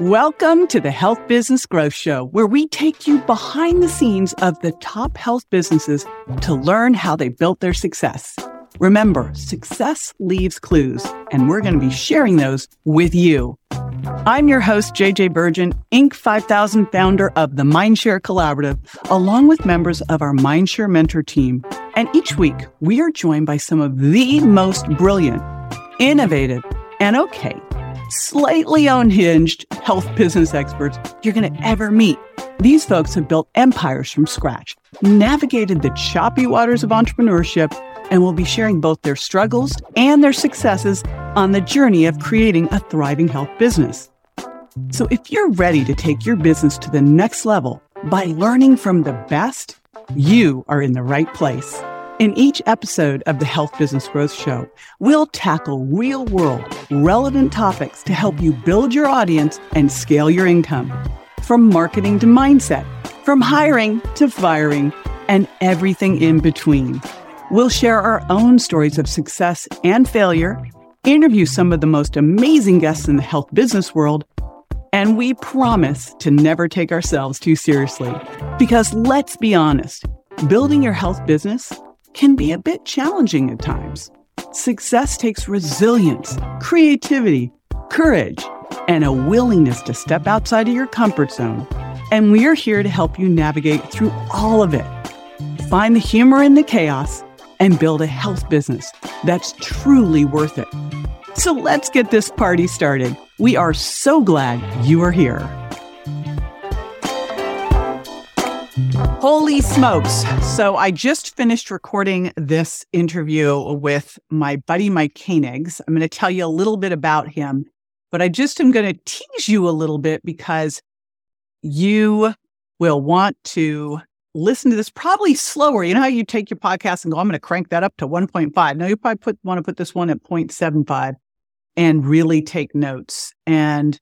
Welcome to the Health Business Growth Show, where we take you behind the scenes of the top health businesses to learn how they built their success. Remember, success leaves clues, and we're going to be sharing those with you. I'm your host, JJ Virgin, Inc. 5000 founder of the Mindshare Collaborative, along with members of our Mindshare Mentor team. And each week, we are joined by some of the most brilliant, innovative, and okay, slightly unhinged health business experts you're going to ever meet. These folks have built empires from scratch, navigated the choppy waters of entrepreneurship, and will be sharing both their struggles and their successes on the journey of creating a thriving health business. So if you're ready to take your business to the next level by learning from the best, you are in the right place. In each episode of the Health Business Growth Show, we'll tackle real world, relevant topics to help you build your audience and scale your income. From marketing to mindset, from hiring to firing, and everything in between. We'll share our own stories of success and failure, interview some of the most amazing guests in the health business world, and we promise to never take ourselves too seriously. Because let's be honest, building your health business can be a bit challenging at times. Success takes resilience, creativity, courage, and a willingness to step outside of your comfort zone. And we are here to help you navigate through all of it. Find the humor in the chaos and build a health business that's truly worth it. So let's get this party started. We are so glad you are here. Holy smokes. So I just finished recording this interview with my buddy Mike Koenigs. I'm going to tell you a little bit about him, but I just am going to tease you a little bit because you will want to listen to this probably slower. You know how you take your podcast and go, I'm going to crank that up to 1.5. No, you probably put, want to put this one at 0.75 and really take notes. And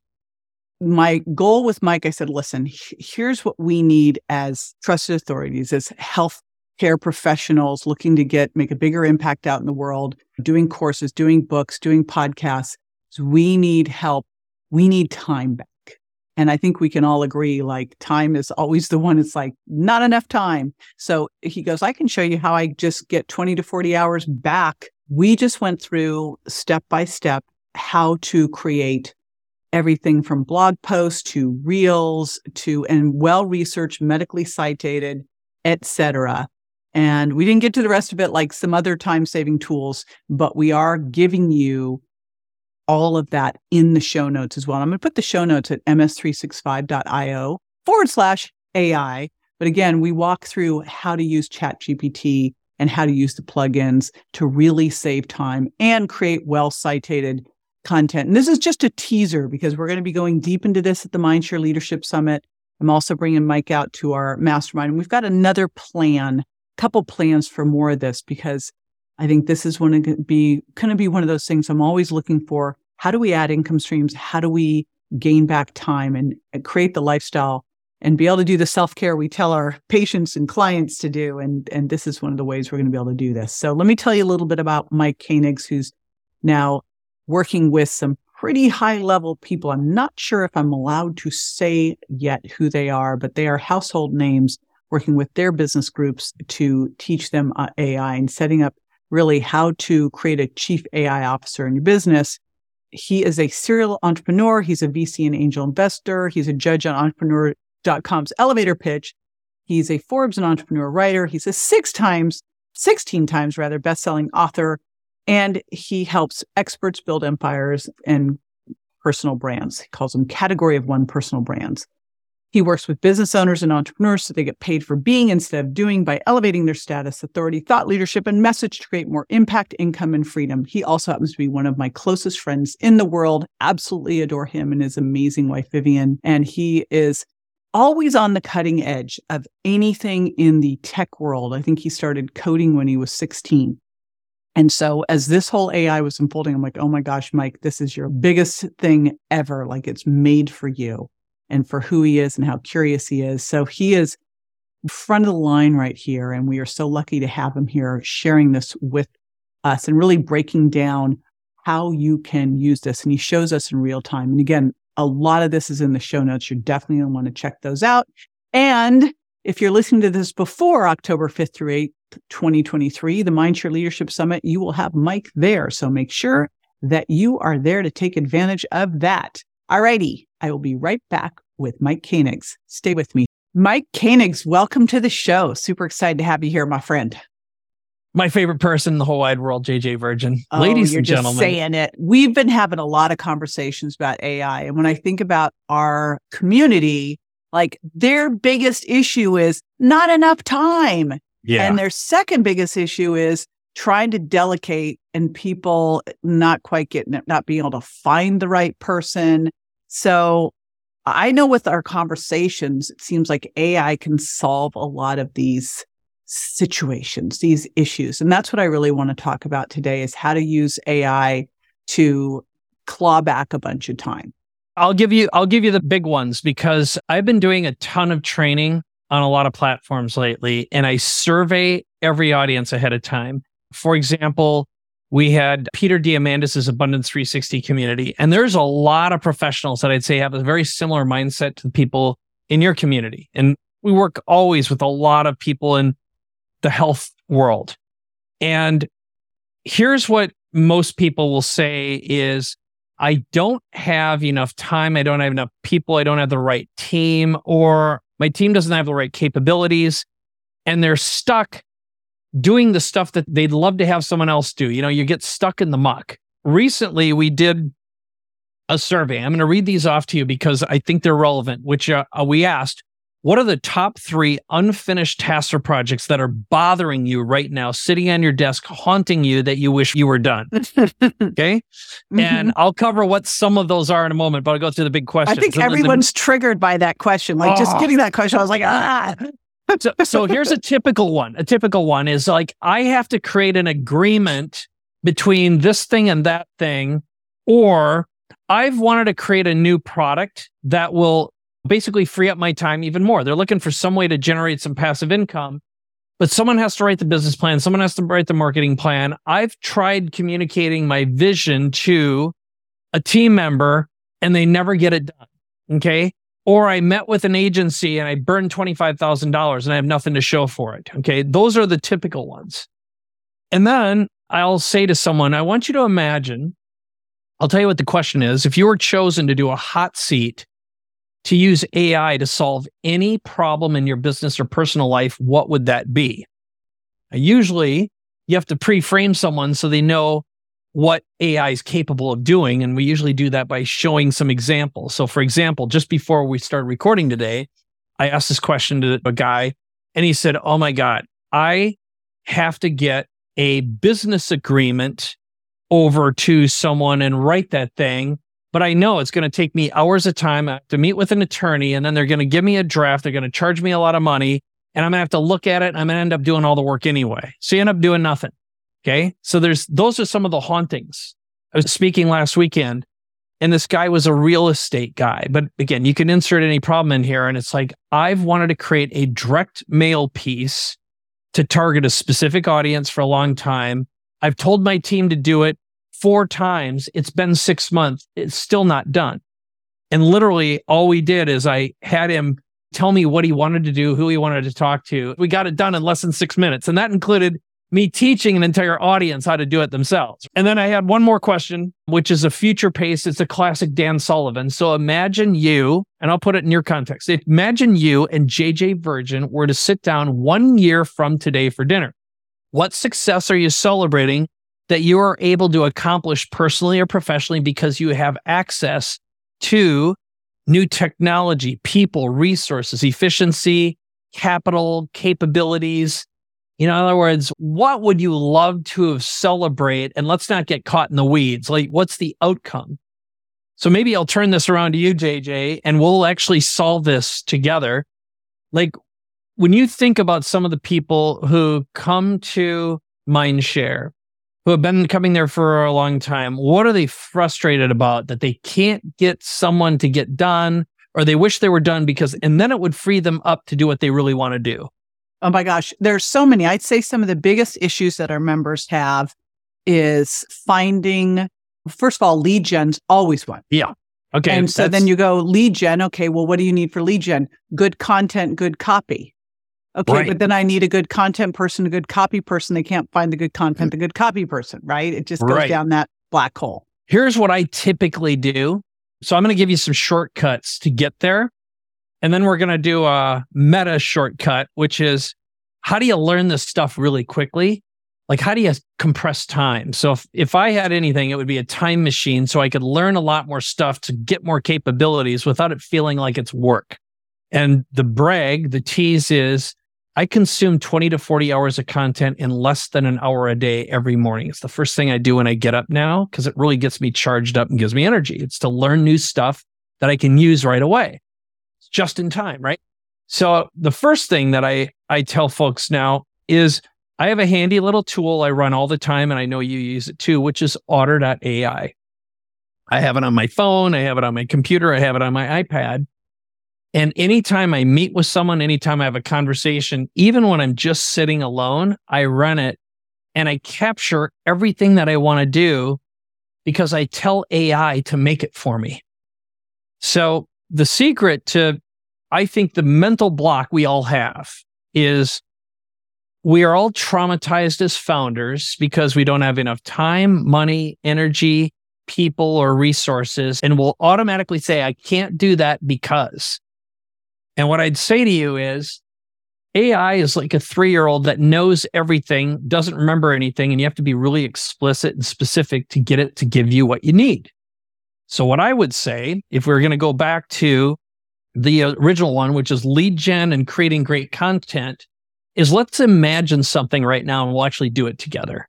my goal with Mike, I said, listen, here's what we need as trusted authorities, as health care professionals looking to get make a bigger impact out in the world, doing courses, doing books, doing podcasts. So we need help. We need time back. And I think we can all agree like time is always the one it's like not enough time. So he goes, I can show you how I just get 20 to 40 hours back. We just went through step by step how to create everything from blog posts to reels to and well researched, medically cited, etc. And we didn't get to the rest of it like some other time saving tools, but we are giving you all of that in the show notes as well. I'm going to put the show notes at ms365.io forward slash AI. But again, we walk through how to use ChatGPT and how to use the plugins to really save time and create well cited content. And this is just a teaser because we're going to be going deep into this at the Mindshare Leadership Summit. I'm also bringing Mike out to our mastermind. And we've got another plan, couple plans for more of this because I think this is going to be going to be one of those things I'm always looking for. How do we add income streams? How do we gain back time and, and create the lifestyle and be able to do the self-care we tell our patients and clients to do? And, and this is one of the ways we're going to be able to do this. So let me tell you a little bit about Mike Koenigs, who's now working with some pretty high level people. I'm not sure if I'm allowed to say yet who they are, but they are household names working with their business groups to teach them uh, AI and setting up really how to create a chief AI officer in your business. He is a serial entrepreneur. He's a VC and angel investor. He's a judge on entrepreneur.com's elevator pitch. He's a Forbes and entrepreneur writer. He's a six times, 16 times rather, best-selling author and he helps experts build empires and personal brands. He calls them category of one personal brands. He works with business owners and entrepreneurs so they get paid for being instead of doing by elevating their status, authority, thought leadership, and message to create more impact, income, and freedom. He also happens to be one of my closest friends in the world. Absolutely adore him and his amazing wife, Vivian. And he is always on the cutting edge of anything in the tech world. I think he started coding when he was 16. And so as this whole AI was unfolding, I'm like, oh my gosh, Mike, this is your biggest thing ever. Like it's made for you and for who he is and how curious he is. So he is front of the line right here. And we are so lucky to have him here sharing this with us and really breaking down how you can use this. And he shows us in real time. And again, A lot of this is in the show notes. You're definitely going to want to check those out. And if you're listening to this before October 5th through 8th, 2023, the Mindshare Leadership Summit, you will have Mike there. So make sure that you are there to take advantage of that. All righty. I will be right back with Mike Koenigs. Stay with me. Mike Koenigs, welcome to the show. Super excited to have you here, my friend. My favorite person in the whole wide world, JJ Virgin. Oh, Ladies you're and just gentlemen. saying it. We've been having a lot of conversations about AI. And when I think about our community, like their biggest issue is not enough time. Yeah. And their second biggest issue is trying to delegate and people eh, not quite getting it, not being able to find the right person. So I know with our conversations, it seems like AI can solve a lot of these situations, these issues. And that's what I really want to talk about today is how to use AI to claw back a bunch of time. I'll give you I'll give you the big ones because I've been doing a ton of training on a lot of platforms lately and I survey every audience ahead of time. For example, we had Peter Diamandis' Abundance 360 community and there's a lot of professionals that I'd say have a very similar mindset to the people in your community. And we work always with a lot of people in the health world. And here's what most people will say is I don't have enough time. I don't have enough people. I don't have the right team, or my team doesn't have the right capabilities. And they're stuck doing the stuff that they'd love to have someone else do. You know, you get stuck in the muck. Recently, we did a survey. I'm going to read these off to you because I think they're relevant, which uh, we asked, what are the top three unfinished tasks or projects that are bothering you right now, sitting on your desk, haunting you that you wish you were done? Okay. Mm-hmm. And I'll cover what some of those are in a moment, but I'll go through the big question. I questions. think And the- the- everyone's triggered by that question. Like just Oh. getting that question, I was like, ah. so, so here's a typical one. A typical one is like I have to create an agreement between this thing and that thing, or I've wanted to create a new product that will basically free up my time even more. They're looking for some way to generate some passive income, but someone has to write the business plan, someone has to write the marketing plan. I've tried communicating my vision to a team member and they never get it done. Okay. Or I met with an agency and I burned $25,000 and I have nothing to show for it. Okay. Those are the typical ones. And then I'll say to someone, I want you to imagine, I'll tell you what the question is. If you were chosen to do a hot seat to use AI to solve any problem in your business or personal life, what would that be? Usually you have to pre frame someone so they know what AI is capable of doing. And we usually do that by showing some examples. So, for example, just before we started recording today, I asked this question to a guy and he said, Oh my God, I have to get a business agreement over to someone and write that thing. But I know it's going to take me hours of time to meet with an attorney and then they're going to give me a draft. They're going to charge me a lot of money and I'm going to have to look at it. And I'm going to end up doing all the work anyway. So you end up doing nothing. Okay. So there's, those are some of the hauntings. I was speaking last weekend and this guy was a real estate guy. But again, you can insert any problem in here. And it's like, I've wanted to create a direct mail piece to target a specific audience for a long time. I've told my team to do it four times. It's been six months. It's still not done. And literally all we did is I had him tell me what he wanted to do, who he wanted to talk to. We got it done in less than six minutes. And that included me teaching an entire audience how to do it themselves. And then I had one more question, which is a future pace. It's a classic Dan Sullivan. So imagine you, and I'll put it in your context. Imagine you and JJ Virgin were to sit down one year from today for dinner. What success are you celebrating that you are able to accomplish personally or professionally because you have access to new technology, people, resources, efficiency, capital, capabilities. You know, in other words, what would you love to have celebrate? And let's not get caught in the weeds. Like, what's the outcome? So maybe I'll turn this around to you, JJ, and we'll actually solve this together. Like, when you think about some of the people who come to Mindshare, who have been coming there for a long time, what are they frustrated about that they can't get someone to get done or they wish they were done because, and then it would free them up to do what they really want to do? Oh my gosh, there's so many. I'd say some of the biggest issues that our members have is finding, first of all, lead gen's always one. Yeah. Okay. and so then you go lead gen. Okay, well, what do you need for lead gen? Good content, good copy. Okay, Right. but then I need a good content person, a good copy person. They can't find the good content, the mm. good copy person, right? It just goes Right. down that black hole. here's what I typically do. So I'm going to give you some shortcuts to get there. And then we're going to do a meta shortcut, which is how do you learn this stuff really quickly? Like, how do you compress time? So, if, if I had anything, it would be a time machine so I could learn a lot more stuff to get more capabilities without it feeling like it's work. And the brag, the tease is I consume 20 to 40 hours of content in less than an hour a day every morning. It's the first thing I do when I get up now because it really gets me charged up and gives me energy. It's to learn new stuff that I can use right away. It's just in time, right? So the first thing that I I tell folks now is I have a handy little tool I run all the time and I know you use it too, which is otter.ai. I have it on my phone, I have it on my computer, I have it on my iPad. And anytime I meet with someone, anytime I have a conversation, even when I'm just sitting alone, I run it and I capture everything that I want to do because I tell AI to make it for me. So the secret to, I think the mental block we all have is we are all traumatized as founders because we don't have enough time, money, energy, people, or resources. And we'll automatically say, I can't do that because. And what I'd say to you is AI is like a three year old that knows everything, doesn't remember anything, and you have to be really explicit and specific to get it to give you what you need. So, what I would say, if we we're going to go back to the original one, which is lead gen and creating great content, is let's imagine something right now and we'll actually do it together.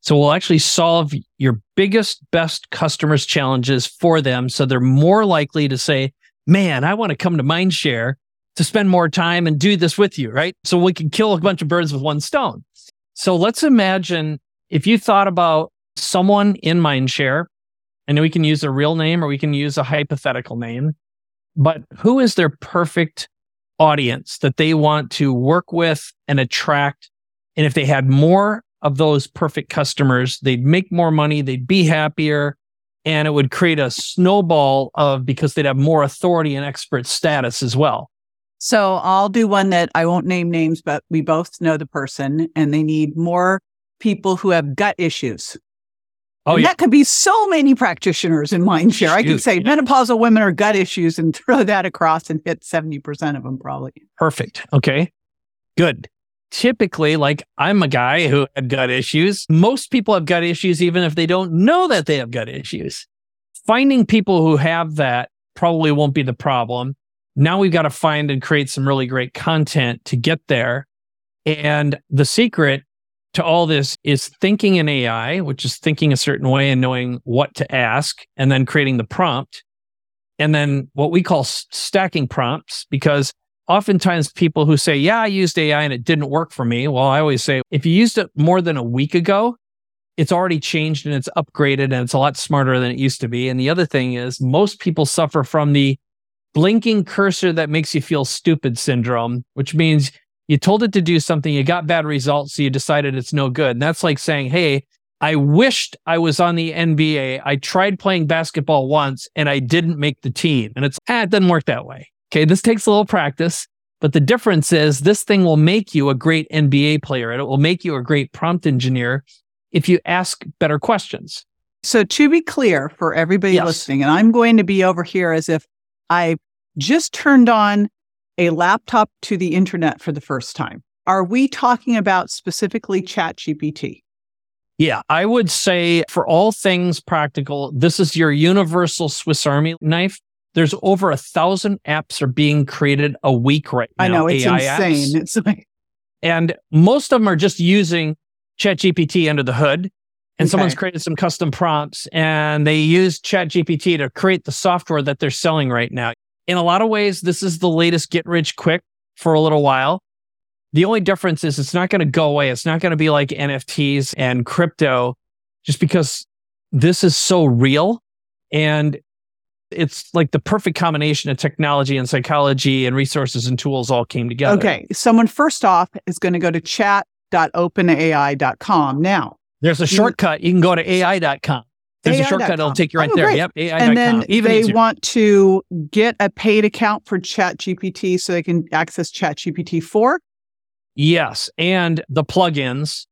So, we'll actually solve your biggest, best customers' challenges for them. So, they're more likely to say, man, I want to come to Mindshare to spend more time and do this with you, right? So we can kill a bunch of birds with one stone. So let's imagine if you thought about someone in Mindshare, and we can use a real name or we can use a hypothetical name, but who is their perfect audience that they want to work with and attract? And if they had more of those perfect customers, they'd make more money, they'd be happier, and it would create a snowball of because they'd have more authority and expert status as well. So I'll do one that I won't name names, but we both know the person and they need more people who have gut issues. Oh, and yeah. that could be so many practitioners in mind. Mindshare. I could say yeah. menopausal women are gut issues and throw that across and hit 70% of them probably. Perfect. Okay. Good. Typically, like I'm a guy who had gut issues. Most people have gut issues, even if they don't know that they have gut issues. Finding people who have that probably won't be the problem. Now we've got to find and create some really great content to get there. And the secret to all this is thinking in AI, which is thinking a certain way and knowing what to ask, and then creating the prompt. And then what we call stacking prompts, because oftentimes people who say, Yeah, I used AI and it didn't work for me. Well, I always say, if you used it more than a week ago, it's already changed and it's upgraded and it's a lot smarter than it used to be. And the other thing is, most people suffer from the blinking cursor that makes you feel stupid syndrome, which means you told it to do something, you got bad results, so you decided it's no good. And that's like saying, Hey, I wished I was on the NBA. I tried playing basketball once and I didn't make the team. And it's, ah, it doesn't work that way. Okay. This takes a little practice, but the difference is this thing will make you a great NBA player and it will make you a great prompt engineer if you ask better questions. So to be clear for everybody Yes. listening, and I'm going to be over here as if I just turned on a laptop to the internet for the first time. Are we talking about specifically ChatGPT? Yeah, I would say for all things practical, this is your universal Swiss Army knife. There's over a thousand apps are being created a week right now. I know it's AI apps. insane. It's like, And most of them are just using ChatGPT under the hood. And someone's created some custom prompts and they use ChatGPT to create the software that they're selling right now. In a lot of ways, this is the latest get rich quick for a little while. The only difference is it's not going to go away. It's not going to be like NFTs and crypto just because this is so real. And it's like the perfect combination of technology and psychology and resources and tools all came together. okay, someone first off is going to go to chat.openai.com. Now, There's a shortcut. You can go to AI.com. There's a shortcut that'll take you right Oh, there. great. Yep. AI.com. and then Even they easier. want to get a paid account for ChatGPT so they can access ChatGPT 4. Yes. And the plugins.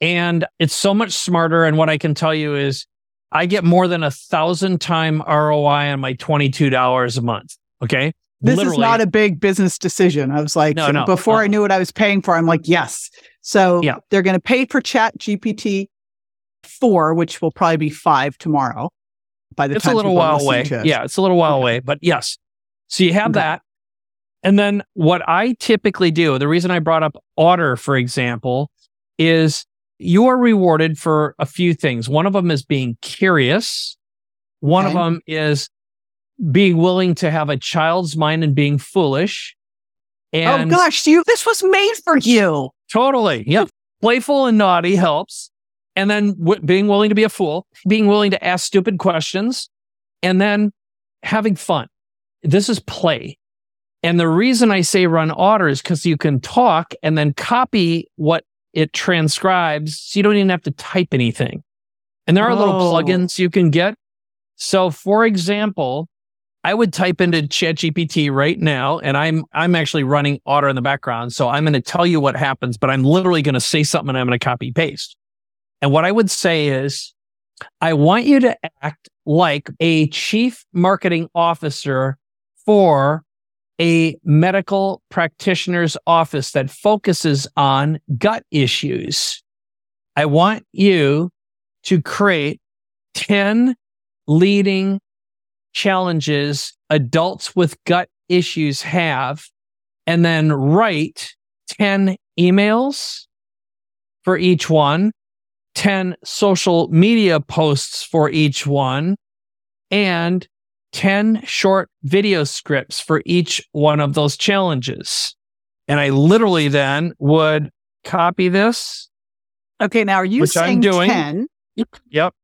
And it's so much smarter. And what I can tell you is I get more than a thousand time ROI on my $22 a month. Okay. This Literally. is not a big business decision. I was like, No, no, before no. I knew what I was paying for, I'm like, yes. So Yeah. they're going to pay for Chat GPT 4, which will probably be 5 tomorrow. By the it's time a little while away. Yeah, it's a little while Okay. away, but yes. So you have Okay. that. And then what I typically do, the reason I brought up Otter, for example, is you are rewarded for a few things. One of them is being curious. One of them is being willing to have a child's mind and being foolish. Oh, and oh gosh, you this was made for you. Totally. Yeah. Playful and naughty helps. And then w- being willing to be a fool, being willing to ask stupid questions, and then having fun. This is play. And the reason I say run Otter is because you can talk and then copy what it transcribes. So you don't even have to type anything. And there are little Oh. plugins you can get. So for example, I would type into ChatGPT right now, and I'm I'm actually running Otter in the background. So I'm going to tell you what happens, but I'm literally going to say something and I'm going to copy paste. And what I would say is, I want you to act like a chief marketing officer for a medical practitioner's office that focuses on gut issues. I want you to create 10 leading challenges adults with gut issues have, and then write 10 emails for each one, 10 social media posts for each one, and 10 short video scripts for each one of those challenges. And I literally then would copy this. Okay, now are you Which I'm saying doing. 10? Yep.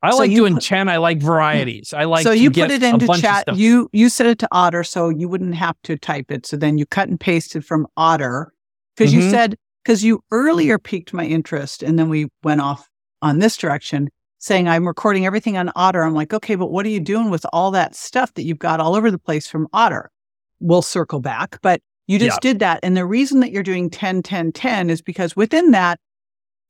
I So like doing put- 10. I like varieties. I like so you put it into chat. You you set it to Otter, so you wouldn't have to type it. So then you cut and pasted from Otter because you Mhm. said because you earlier piqued my interest, and then we went off on this direction, saying I'm recording everything on Otter. I'm like, okay, but what are you doing with all that stuff that you've got all over the place from Otter? We'll circle back, but you just did that, and the reason that you're doing 10, 10, 10 is because within that,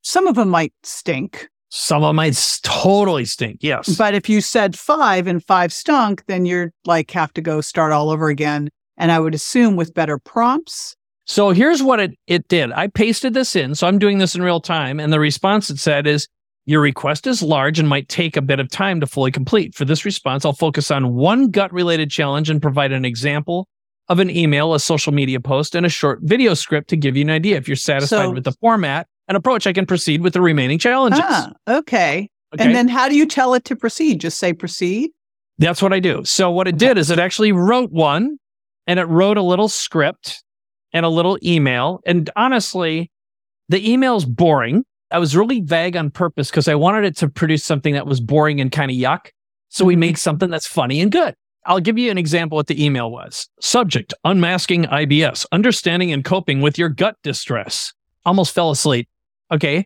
some of them might stink. Some of them might totally stink. Yes. But if you said five and five stunk, then you're like have to go start all over again. And I would assume with better prompts. So here's what it, it did. I pasted this in. So I'm doing this in real time. And the response it said is your request is large and might take a bit of time to fully complete. For this response, I'll focus on one gut related challenge and provide an example of an email, a social media post, and a short video script to give you an idea. If you're satisfied So- with the format and approach, I can proceed with the remaining challenges. Ah, okay. Okay? And then how do you tell it to proceed? Just say proceed. That's what I do. So what it did is it actually wrote one and it wrote a little script and a little email. And honestly, the email's boring. I was really vague on purpose because I wanted it to produce something that was boring and kind of yuck. So we Mhm. make something that's funny and good. I'll give you an example what the email was. Subject, unmasking IBS, understanding and coping with your gut distress. Almost fell asleep. Okay.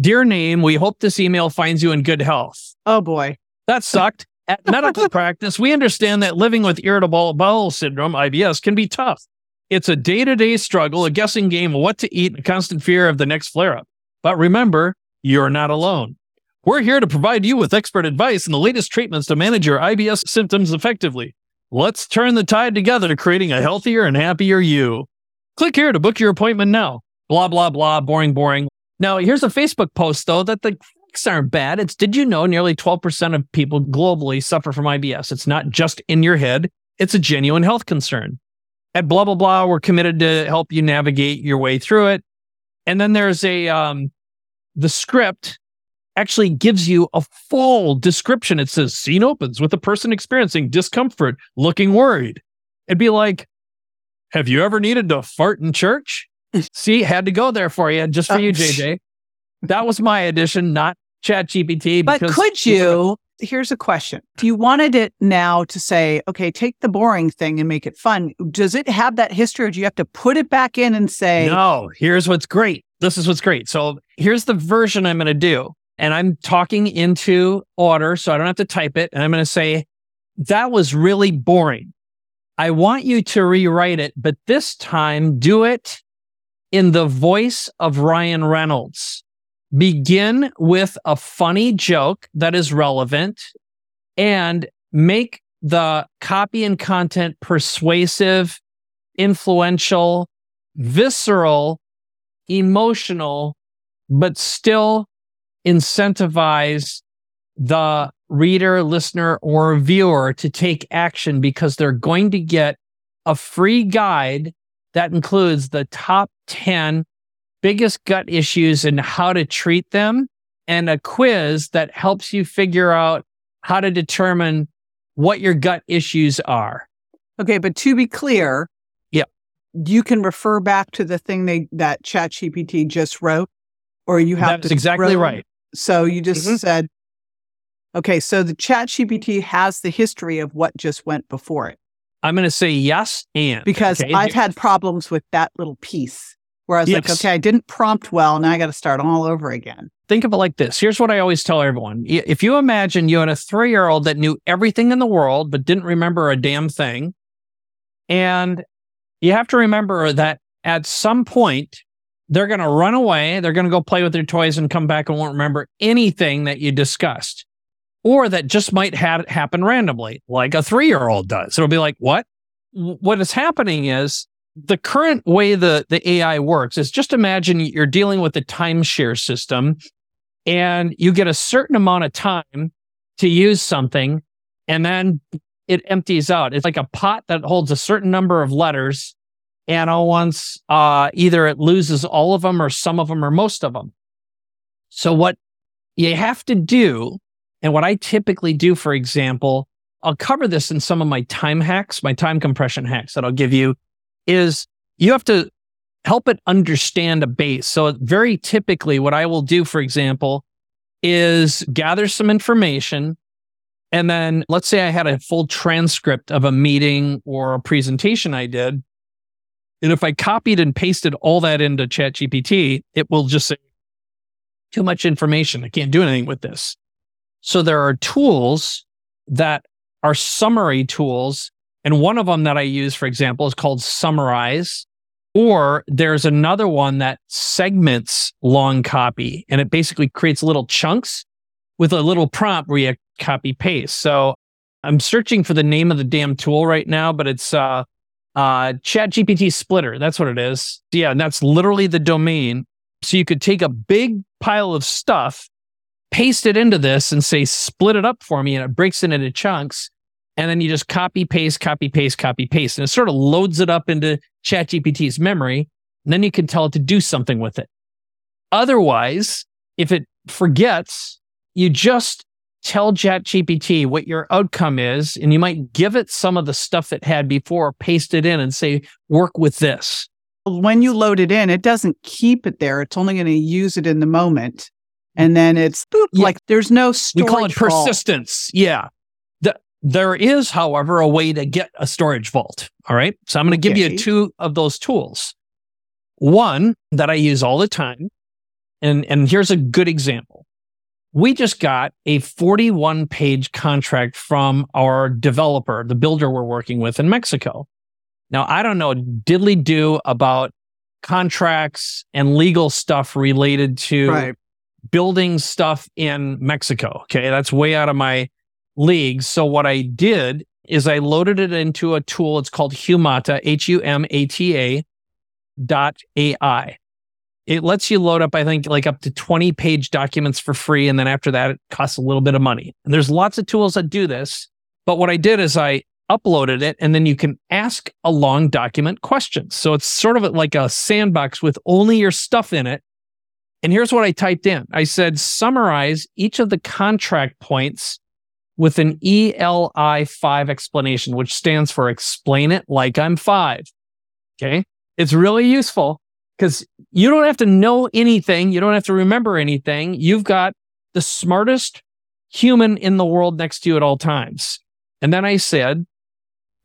Dear name, we hope this email finds you in good health. Oh boy. That sucked. At medical practice, we understand that living with irritable bowel syndrome, IBS, can be tough. It's a day to day struggle, a guessing game of what to eat, and a constant fear of the next flare up. But remember, you're not alone. We're here to provide you with expert advice and the latest treatments to manage your IBS symptoms effectively. Let's turn the tide together, to creating a healthier and happier you. Click here to book your appointment now. Blah, blah, blah, boring, boring. Now, here's a Facebook post, though, that the facts aren't bad. It's did you know nearly 12% of people globally suffer from IBS? It's not just in your head, it's a genuine health concern. At blah, blah, blah, we're committed to help you navigate your way through it. And then there's a, um, the script actually gives you a full description. It says scene opens with a person experiencing discomfort, looking worried. It'd be like, have you ever needed to fart in church? See, had to go there for you, just for Oh, you, JJ. That was my addition, not Chat GPT. But could you? Here's a question. If you wanted it now to say, okay, take the boring thing and make it fun, does it have that history or do you have to put it back in and say, No, here's what's great. This is what's great. So here's the version I'm going to do. and I'm talking into Otter, so I don't have to type it. And I'm going to say, that was really boring. I want you to rewrite it, but this time do it in the voice of Ryan Reynolds. Begin with a funny joke that is relevant and make the copy and content persuasive, influential, visceral, emotional, but still incentivize the reader, listener, or viewer to take action because they're going to get a free guide that includes the top 10 biggest gut issues and how to treat them, and a quiz that helps you figure out how to determine what your gut issues are. Okay, but to be clear, yeah, you can refer back to the thing they that ChatGPT just wrote, or you have That's to. exactly throw- right. So you just Mhm. said, okay, so the ChatGPT has the history of what just went before it I'm going to say yes and because okay? I've had problems with that little piece where I was like, okay, I didn't prompt well, now I got to start all over again. think of it like this. Here's what I always tell everyone. If you imagine you had a three year old that knew everything in the world, but didn't remember a damn thing, and you have to remember that at some point, they're going to run away. They're going to go play with their toys and come back and won't remember anything that you discussed. Or that just might ha- happen randomly, like a three year old does. It'll be like, what? What is happening is the current way the, the AI works is just imagine you're dealing with a timeshare system and you get a certain amount of time to use something and then it empties out. It's like a pot that holds a certain number of letters and all once uh, either it loses all of them or some of them or most of them. So what you have to do, and what I typically do, for example, I'll cover this in some of my time hacks, my time compression hacks that I'll give you, is you have to help it understand a base. So very typically what I will do, for example, is gather some information. And then let's say I had a full transcript of a meeting or a presentation I did. And if I copied and pasted all that into ChatGPT, it will just say too much information. I can't do anything with this. So there are tools that are summary tools. And one of them that I use, for example, is called Summarize. Or there's another one that segments long copy and it basically creates little chunks with a little prompt where you copy paste. So I'm searching for the name of the damn tool right now, but it's uh, uh, ChatGPT Splitter. That's what it is. Yeah, and that's literally the domain. So you could take a big pile of stuff, paste it into this, and say, split it up for me, and it breaks it into chunks. And then you just copy, paste, copy, paste, copy, paste. And it sort of loads it up into ChatGPT's memory. And then you can tell it to do something with it. Otherwise, if it forgets, you just tell ChatGPT what your outcome is, and you might give it some of the stuff it had before, paste it in, and say, work with this. When you load it in, it doesn't keep it there. It's only going to use it in the moment. And then it's boop, Yeah. like there's no We call it persistence. Yeah. The, there is, however, a way to get a storage vault. All right. So I'm going to give you two of those tools. One that I use all the time. And, and here's a good example. We just got a 41 page contract from our developer, the builder we're working with in Mexico. Now, I don't know diddly do about contracts and legal stuff related to Right. building stuff in Mexico. Okay. That's way out of my league. So what I did is I loaded it into a tool. It's called Humata, H U M A T A dot AI. It lets you load up, I think, like up to 20 page documents for free. And then after that, it costs a little bit of money. And there's lots of tools that do this. But what I did is I uploaded it and then you can ask a long document questions. So it's sort of like a sandbox with only your stuff in it. And here's what I typed in I said, summarize each of the contract points with an ELI 5 explanation, which stands for explain it like I'm five. Okay. It's really useful because you don't have to know anything. You don't have to remember anything. You've got the smartest human in the world next to you at all times. And then I said,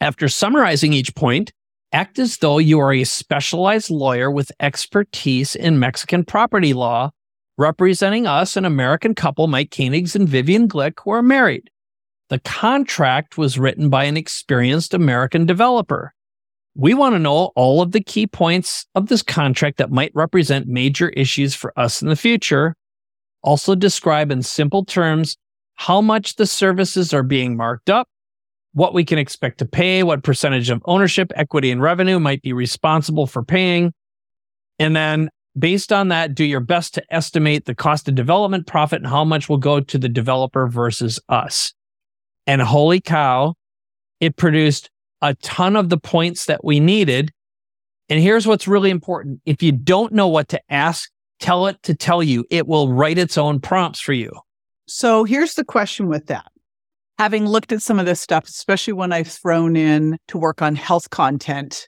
after summarizing each point, act as though you are a specialized lawyer with expertise in Mexican property law representing us, an American couple, Mike Koenigs and Vivian Glyck, who are married. The contract was written by an experienced American developer. We want to know all of the key points of this contract that might represent major issues for us in the future. Also, describe in simple terms how much the services are being marked up, what we can expect to pay, what percentage of ownership, equity, and revenue might be responsible for paying. And then based on that, do your best to estimate the cost of development, profit, and how much will go to the developer versus us. And holy cow, it produced a ton of the points that we needed. And here's what's really important. If you don't know what to ask, tell it to tell you. It will write its own prompts for you. So here's the question with that. Having looked at some of this stuff, especially when I've thrown in to work on health content,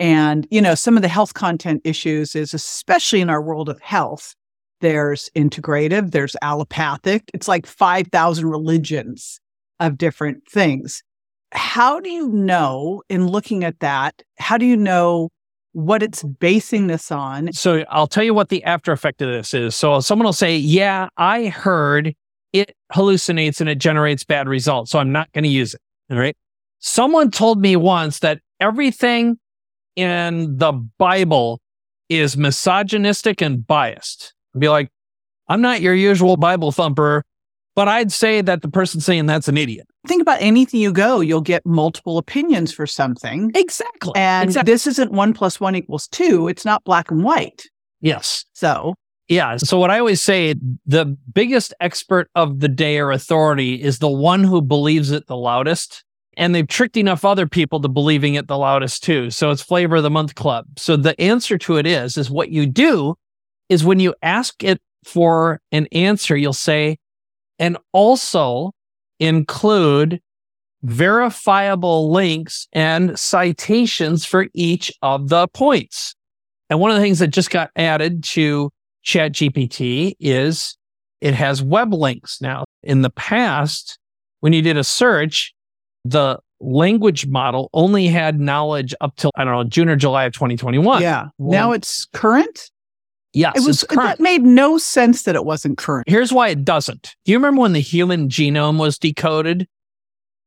and, you know, some of the health content issues is especially in our world of health, there's integrative, there's allopathic. It's like 5,000 religions of different things how do you know in looking at that, how do you know what it's basing this on? So I'll tell you what the after effect of this is. So someone will say, Yeah, I heard it hallucinates and it generates bad results. So I'm not going to use it. All right. Someone told me once that everything in the Bible is misogynistic and biased. I'd be like, I'm not your usual Bible thumper, but I'd say that the person saying that's an idiot think about anything you go, you'll get multiple opinions for something. Exactly. And exactly. this isn't one plus one equals two. It's not black and white. Yes. So, yeah. So, what I always say the biggest expert of the day or authority is the one who believes it the loudest. And they've tricked enough other people to believing it the loudest too. So it's flavor of the month club. So the answer to it is, is what you do is when you ask it for an answer, you'll say, and also include verifiable links and citations for each of the points. And one of the things that just got added to ChatGPT is it has web links now. In the past, when you did a search, the language model only had knowledge up till, I don't know, June or July of 2021. Yeah. Well, now it's current. Yes, it was. That made no sense that it wasn't current. Here's why it doesn't. Do you remember when the human genome was decoded,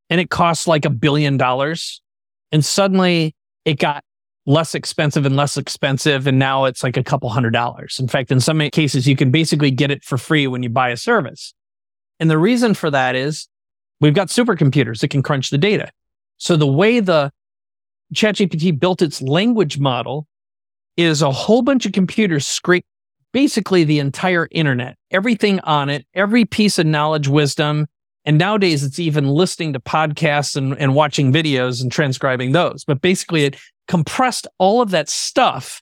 and it cost like a billion dollars, and suddenly it got less expensive and less expensive, and now it's like a couple hundred dollars. In fact, in some cases, you can basically get it for free when you buy a service. And the reason for that is we've got supercomputers that can crunch the data. So the way the ChatGPT built its language model is a whole bunch of computers scrape basically the entire internet, everything on it, every piece of knowledge, wisdom. And nowadays it's even listening to podcasts and, and watching videos and transcribing those. But basically it compressed all of that stuff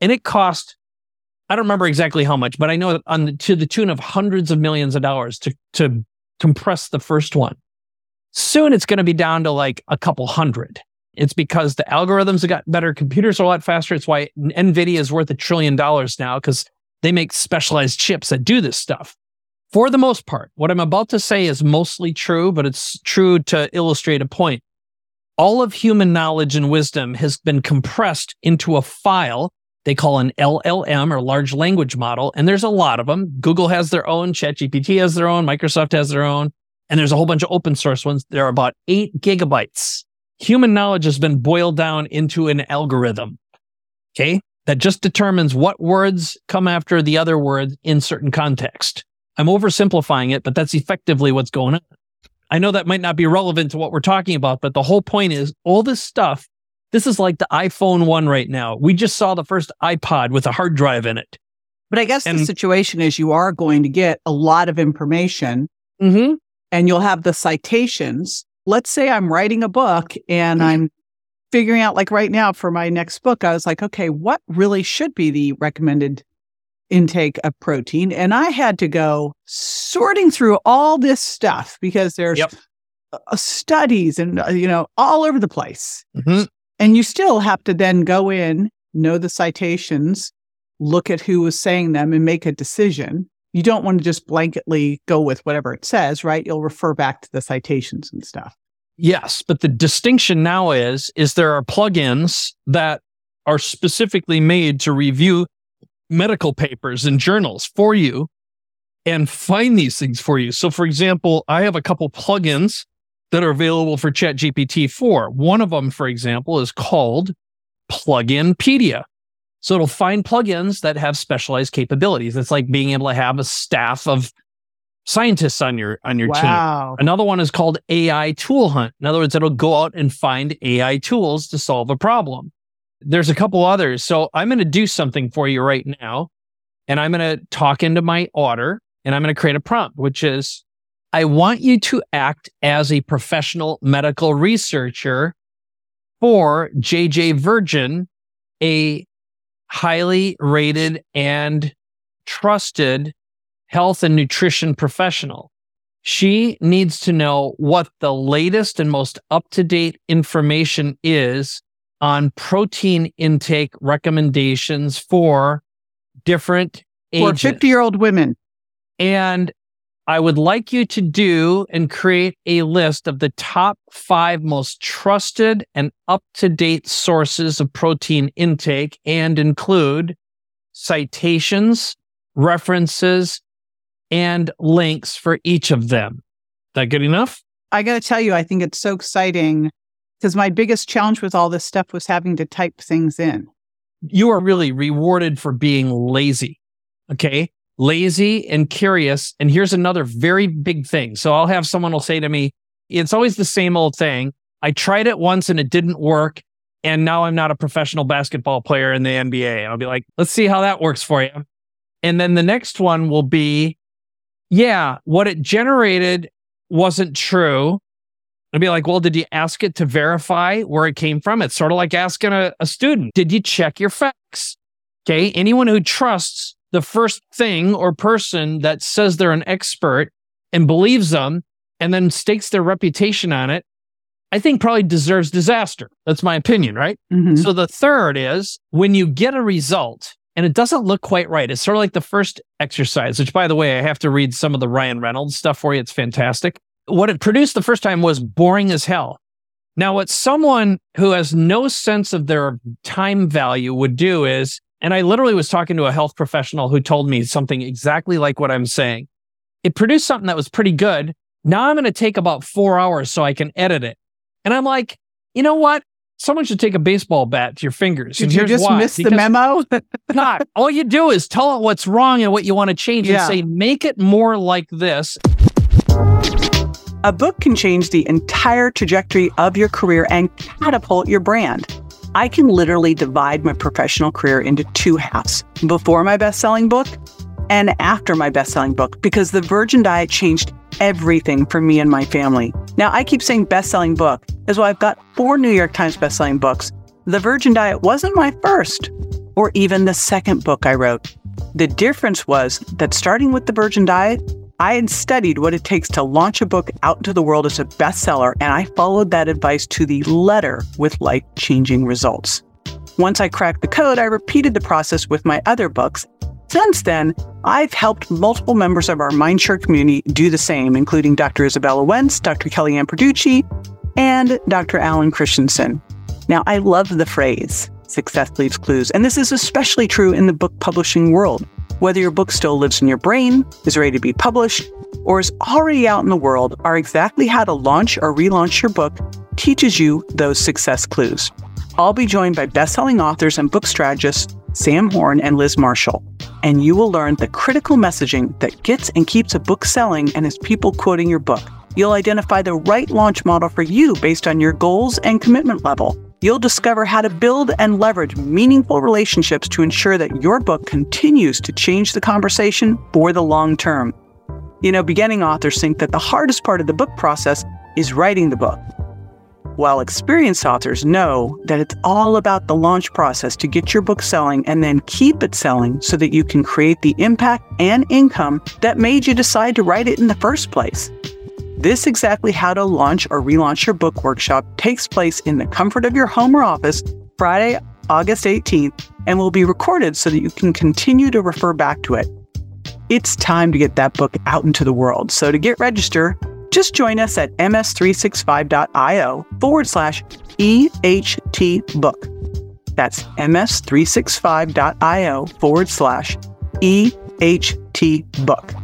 and it cost, I don't remember exactly how much, but I know on the, to the tune of hundreds of millions of dollars to, to compress the first one. Soon it's going to be down to like a couple hundred. It's because the algorithms have got better. Computers are a lot faster. It's why NVIDIA is worth a trillion dollars now because they make specialized chips that do this stuff. For the most part, what I'm about to say is mostly true, but it's true to illustrate a point. All of human knowledge and wisdom has been compressed into a file they call an LLM or large language model. And there's a lot of them. Google has their own, ChatGPT has their own, Microsoft has their own, and there's a whole bunch of open source ones. There are about eight gigabytes human knowledge has been boiled down into an algorithm. Okay. That just determines what words come after the other word in certain context. I'm oversimplifying it, but that's effectively what's going on. I know that might not be relevant to what we're talking about, but the whole point is all this stuff. This is like the iPhone 1 right now. We just saw the first iPod with a hard drive in it. But I guess and, the situation is you are going to get a lot of information mm-hmm. and you'll have the citations let's say I'm writing a book and mm-hmm. I'm figuring out, like right now for my next book, I was like, okay, what really should be the recommended intake of protein? And I had to go sorting through all this stuff because there's yep. studies and, uh, you know, all over the place. Mm-hmm. And you still have to then go in, know the citations, look at who was saying them and make a decision you don't want to just blanketly go with whatever it says, right? You'll refer back to the citations and stuff. Yes, but the distinction now is is there are plugins that are specifically made to review medical papers and journals for you and find these things for you. So, for example, I have a couple plugins that are available for ChatGPT 4. One of them, for example, is called Pluginpedia. So it'll find plugins that have specialized capabilities. It's like being able to have a staff of scientists on your on your wow. team. Another one is called AI Tool Hunt. In other words, it'll go out and find AI tools to solve a problem. There's a couple others. So I'm going to do something for you right now, and I'm going to talk into my Otter, and I'm going to create a prompt, which is I want you to act as a professional medical researcher for JJ Virgin, a highly rated and trusted health and nutrition professional. She needs to know what the latest and most up to date information is on protein intake recommendations for different for 50 year old women. And I would like you to do and create a list of the top five most trusted and up to date sources of protein intake and include citations, references, and links for each of them. That good enough? I got to tell you, I think it's so exciting because my biggest challenge with all this stuff was having to type things in. You are really rewarded for being lazy. Okay lazy and curious. And here's another very big thing. So I'll have someone will say to me, it's always the same old thing. I tried it once and it didn't work. And now I'm not a professional basketball player in the NBA. And I'll be like, let's see how that works for you. And then the next one will be, yeah, what it generated wasn't true. I'd be like, well, did you ask it to verify where it came from? It's sort of like asking a, a student, did you check your facts? Okay. Anyone who trusts the first thing or person that says they're an expert and believes them and then stakes their reputation on it, I think probably deserves disaster. That's my opinion, right? Mm-hmm. So the third is when you get a result and it doesn't look quite right. It's sort of like the first exercise, which by the way, I have to read some of the Ryan Reynolds stuff for you. It's fantastic. What it produced the first time was boring as hell. Now, what someone who has no sense of their time value would do is and I literally was talking to a health professional who told me something exactly like what I'm saying. It produced something that was pretty good. Now I'm going to take about four hours so I can edit it. And I'm like, you know what? Someone should take a baseball bat to your fingers. Did and you just why. miss Because the memo? not. All you do is tell it what's wrong and what you want to change Yeah. and say, make it more like this. A book can change the entire trajectory of your career and catapult your brand. I can literally divide my professional career into two halves before my best selling book and after my best selling book because the Virgin Diet changed everything for me and my family. Now, I keep saying best selling book as well. I've got four New York Times best selling books. The Virgin Diet wasn't my first or even the second book I wrote. The difference was that starting with the Virgin Diet, I had studied what it takes to launch a book out into the world as a bestseller, and I followed that advice to the letter with life changing results. Once I cracked the code, I repeated the process with my other books. Since then, I've helped multiple members of our Mindshare community do the same, including Dr. Izabella Wentz, Dr. Kellyann Petrucci, and Dr. Alan Christianson. Now, I love the phrase, success leaves clues, and this is especially true in the book publishing world. Whether your book still lives in your brain, is ready to be published, or is already out in the world, are exactly how to launch or relaunch your book teaches you those success clues. I'll be joined by best-selling authors and book strategists Sam Horn and Liz Marshall, and you will learn the critical messaging that gets and keeps a book selling and has people quoting your book. You'll identify the right launch model for you based on your goals and commitment level. You'll discover how to build and leverage meaningful relationships to ensure that your book continues to change the conversation for the long term. You know, beginning authors think that the hardest part of the book process is writing the book, while experienced authors know that it's all about the launch process to get your book selling and then keep it selling so that you can create the impact and income that made you decide to write it in the first place. This exactly how to launch or relaunch your book workshop takes place in the comfort of your home or office Friday, August 18th, and will be recorded so that you can continue to refer back to it. It's time to get that book out into the world. So to get registered, just join us at ms365.io forward slash EHT book. That's ms365.io forward slash EHT book.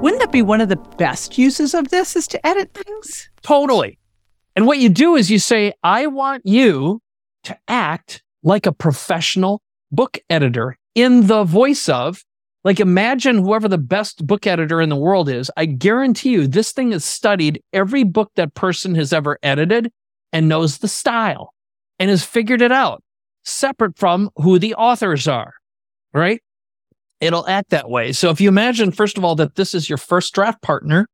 Wouldn't that be one of the best uses of this is to edit things? Totally. And what you do is you say, I want you to act like a professional book editor in the voice of, like, imagine whoever the best book editor in the world is. I guarantee you, this thing has studied every book that person has ever edited and knows the style and has figured it out separate from who the authors are, right? It'll act that way. So if you imagine, first of all, that this is your first draft partner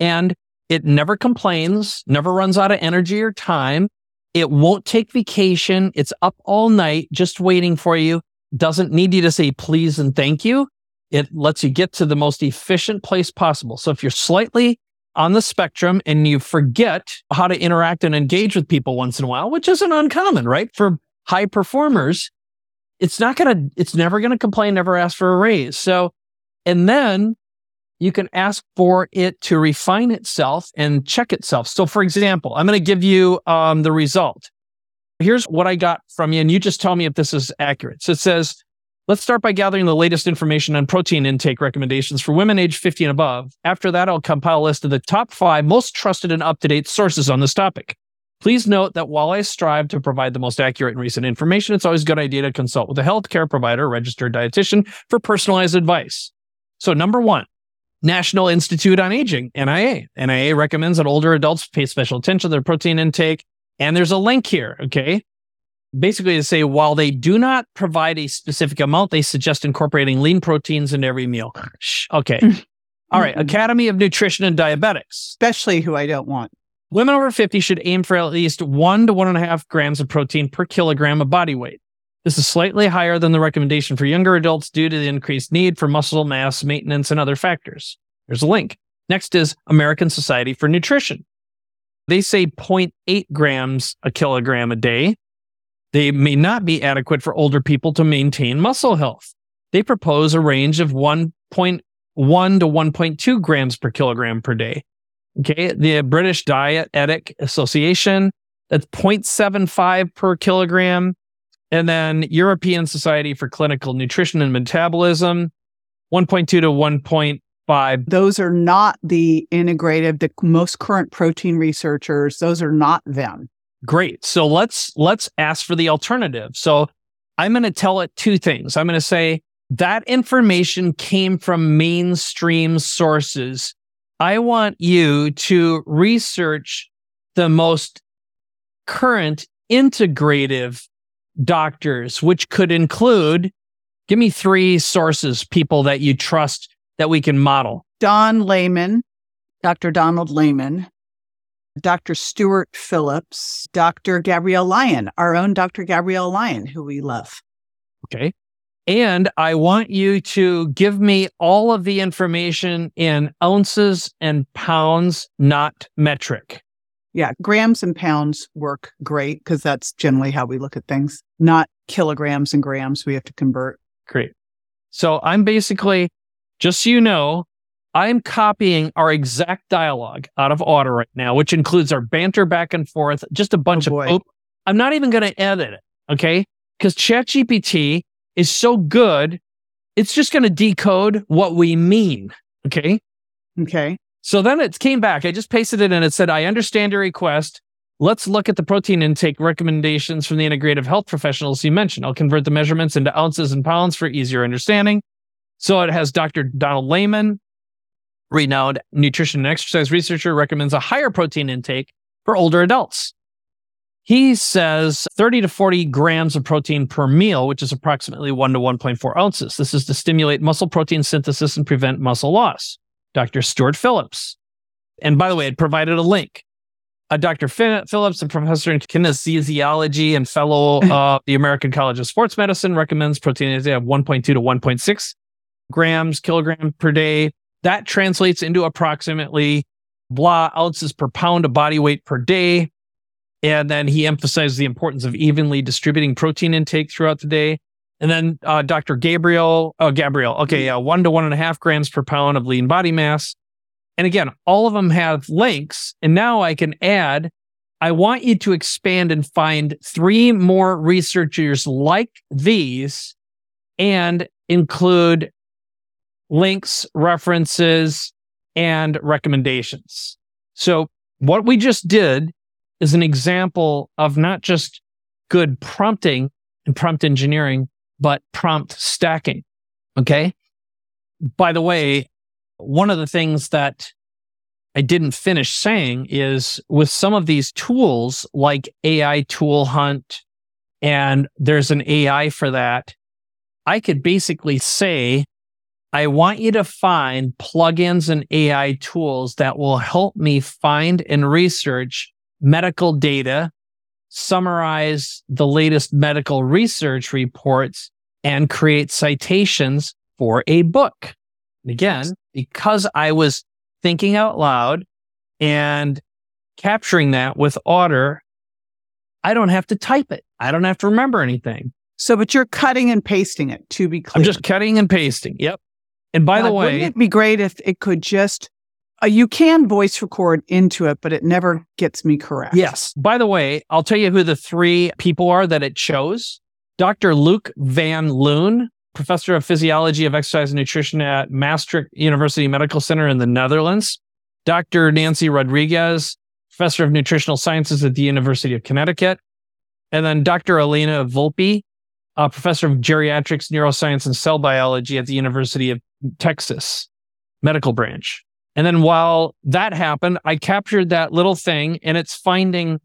and it never complains, never runs out of energy or time. It won't take vacation. It's up all night just waiting for you. Doesn't need you to say please and thank you. It lets you get to the most efficient place possible. So if you're slightly on the spectrum and you forget how to interact and engage with people once in a while, which isn't uncommon, right? For high performers, it's not going to, it's never going to complain, never ask for a raise. So, and then you can ask for it to refine itself and check itself. So, for example, I'm going to give you um, the result. Here's what I got from you, and you just tell me if this is accurate. So it says, Let's start by gathering the latest information on protein intake recommendations for women aged 50 and above. After that, I'll compile a list of the top five most trusted and up to date sources on this topic. Please note that while I strive to provide the most accurate and recent information, it's always a good idea to consult with a healthcare provider, registered dietitian for personalized advice. So, number one, National Institute on Aging, NIA. NIA recommends that older adults pay special attention to their protein intake. And there's a link here, okay? basically to say while they do not provide a specific amount, they suggest incorporating lean proteins into every meal. Okay. All right. Academy of Nutrition and Dietetics. Especially who I don't want. Women over 50 should aim for at least one to one and a half grams of protein per kilogram of body weight. This is slightly higher than the recommendation for younger adults due to the increased need for muscle mass maintenance and other factors. There's a link. Next is American Society for Nutrition. They say 0.8 grams a kilogram a day. They may not be adequate for older people to maintain muscle health. They propose a range of 1.1 to 1.2 grams per kilogram per day. Okay. The British Dietetic Association, that's 0.75 per kilogram. And then European Society for Clinical Nutrition and Metabolism, 1.2 to 1.5. Those are not the integrative, the most current protein researchers. Those are not them. Great. So let's let's ask for the alternative. So I'm going to tell it two things. I'm going to say that information came from mainstream sources. I want you to research the most current integrative doctors, which could include give me three sources, people that you trust that we can model. Don Layman, Dr. Donald Layman, Dr. Stuart Phillips, Dr. Gabrielle Lyon, our own Dr. Gabrielle Lyon, who we love. Okay. And I want you to give me all of the information in ounces and pounds, not metric. Yeah, grams and pounds work great because that's generally how we look at things, not kilograms and grams we have to convert. Great. So I'm basically, just so you know, I'm copying our exact dialogue out of Otter right now, which includes our banter back and forth, just a bunch oh of. I'm not even going to edit it, okay? Because ChatGPT is so good, it's just going to decode what we mean, okay? Okay. So then it came back. I just pasted it and it said, I understand your request. Let's look at the protein intake recommendations from the integrative health professionals you mentioned. I'll convert the measurements into ounces and pounds for easier understanding. So it has Dr. Donald Layman, renowned nutrition and exercise researcher, recommends a higher protein intake for older adults. He says 30 to 40 grams of protein per meal, which is approximately 1 to 1.4 ounces. This is to stimulate muscle protein synthesis and prevent muscle loss. Dr. Stuart Phillips. And by the way, it provided a link. Uh, Dr. Phillips, a professor in kinesiology and fellow of uh, the American College of Sports Medicine, recommends protein intake of 1.2 to 1.6 grams kilogram per day that translates into approximately blah ounces per pound of body weight per day. And then he emphasizes the importance of evenly distributing protein intake throughout the day. And then uh, Dr. Gabriel, oh, Gabriel, okay, uh, one to one and a half grams per pound of lean body mass. And again, all of them have links. And now I can add I want you to expand and find three more researchers like these and include links, references, and recommendations. So what we just did is an example of not just good prompting and prompt engineering, but prompt stacking. Okay. By the way, one of the things that I didn't finish saying is with some of these tools like AI tool hunt, and there's an AI for that. I could basically say, I want you to find plugins and AI tools that will help me find and research medical data, summarize the latest medical research reports, and create citations for a book. And again, because I was thinking out loud and capturing that with Otter, I don't have to type it. I don't have to remember anything. So, but you're cutting and pasting it to be clear. I'm just cutting and pasting. Yep. And by God, the way, wouldn't it be great if it could just, uh, you can voice record into it, but it never gets me correct. yes. By the way, I'll tell you who the three people are that it chose. Dr. Luc van Loon, professor of physiology of exercise and nutrition at Maastricht University Medical Center in the Netherlands. Dr. Nancy Rodriguez, professor of nutritional sciences at the University of Connecticut. And then Dr. Elena Volpi, a professor of geriatrics, neuroscience, and cell biology at the University of Texas medical branch. And then while that happened, I captured that little thing and it's finding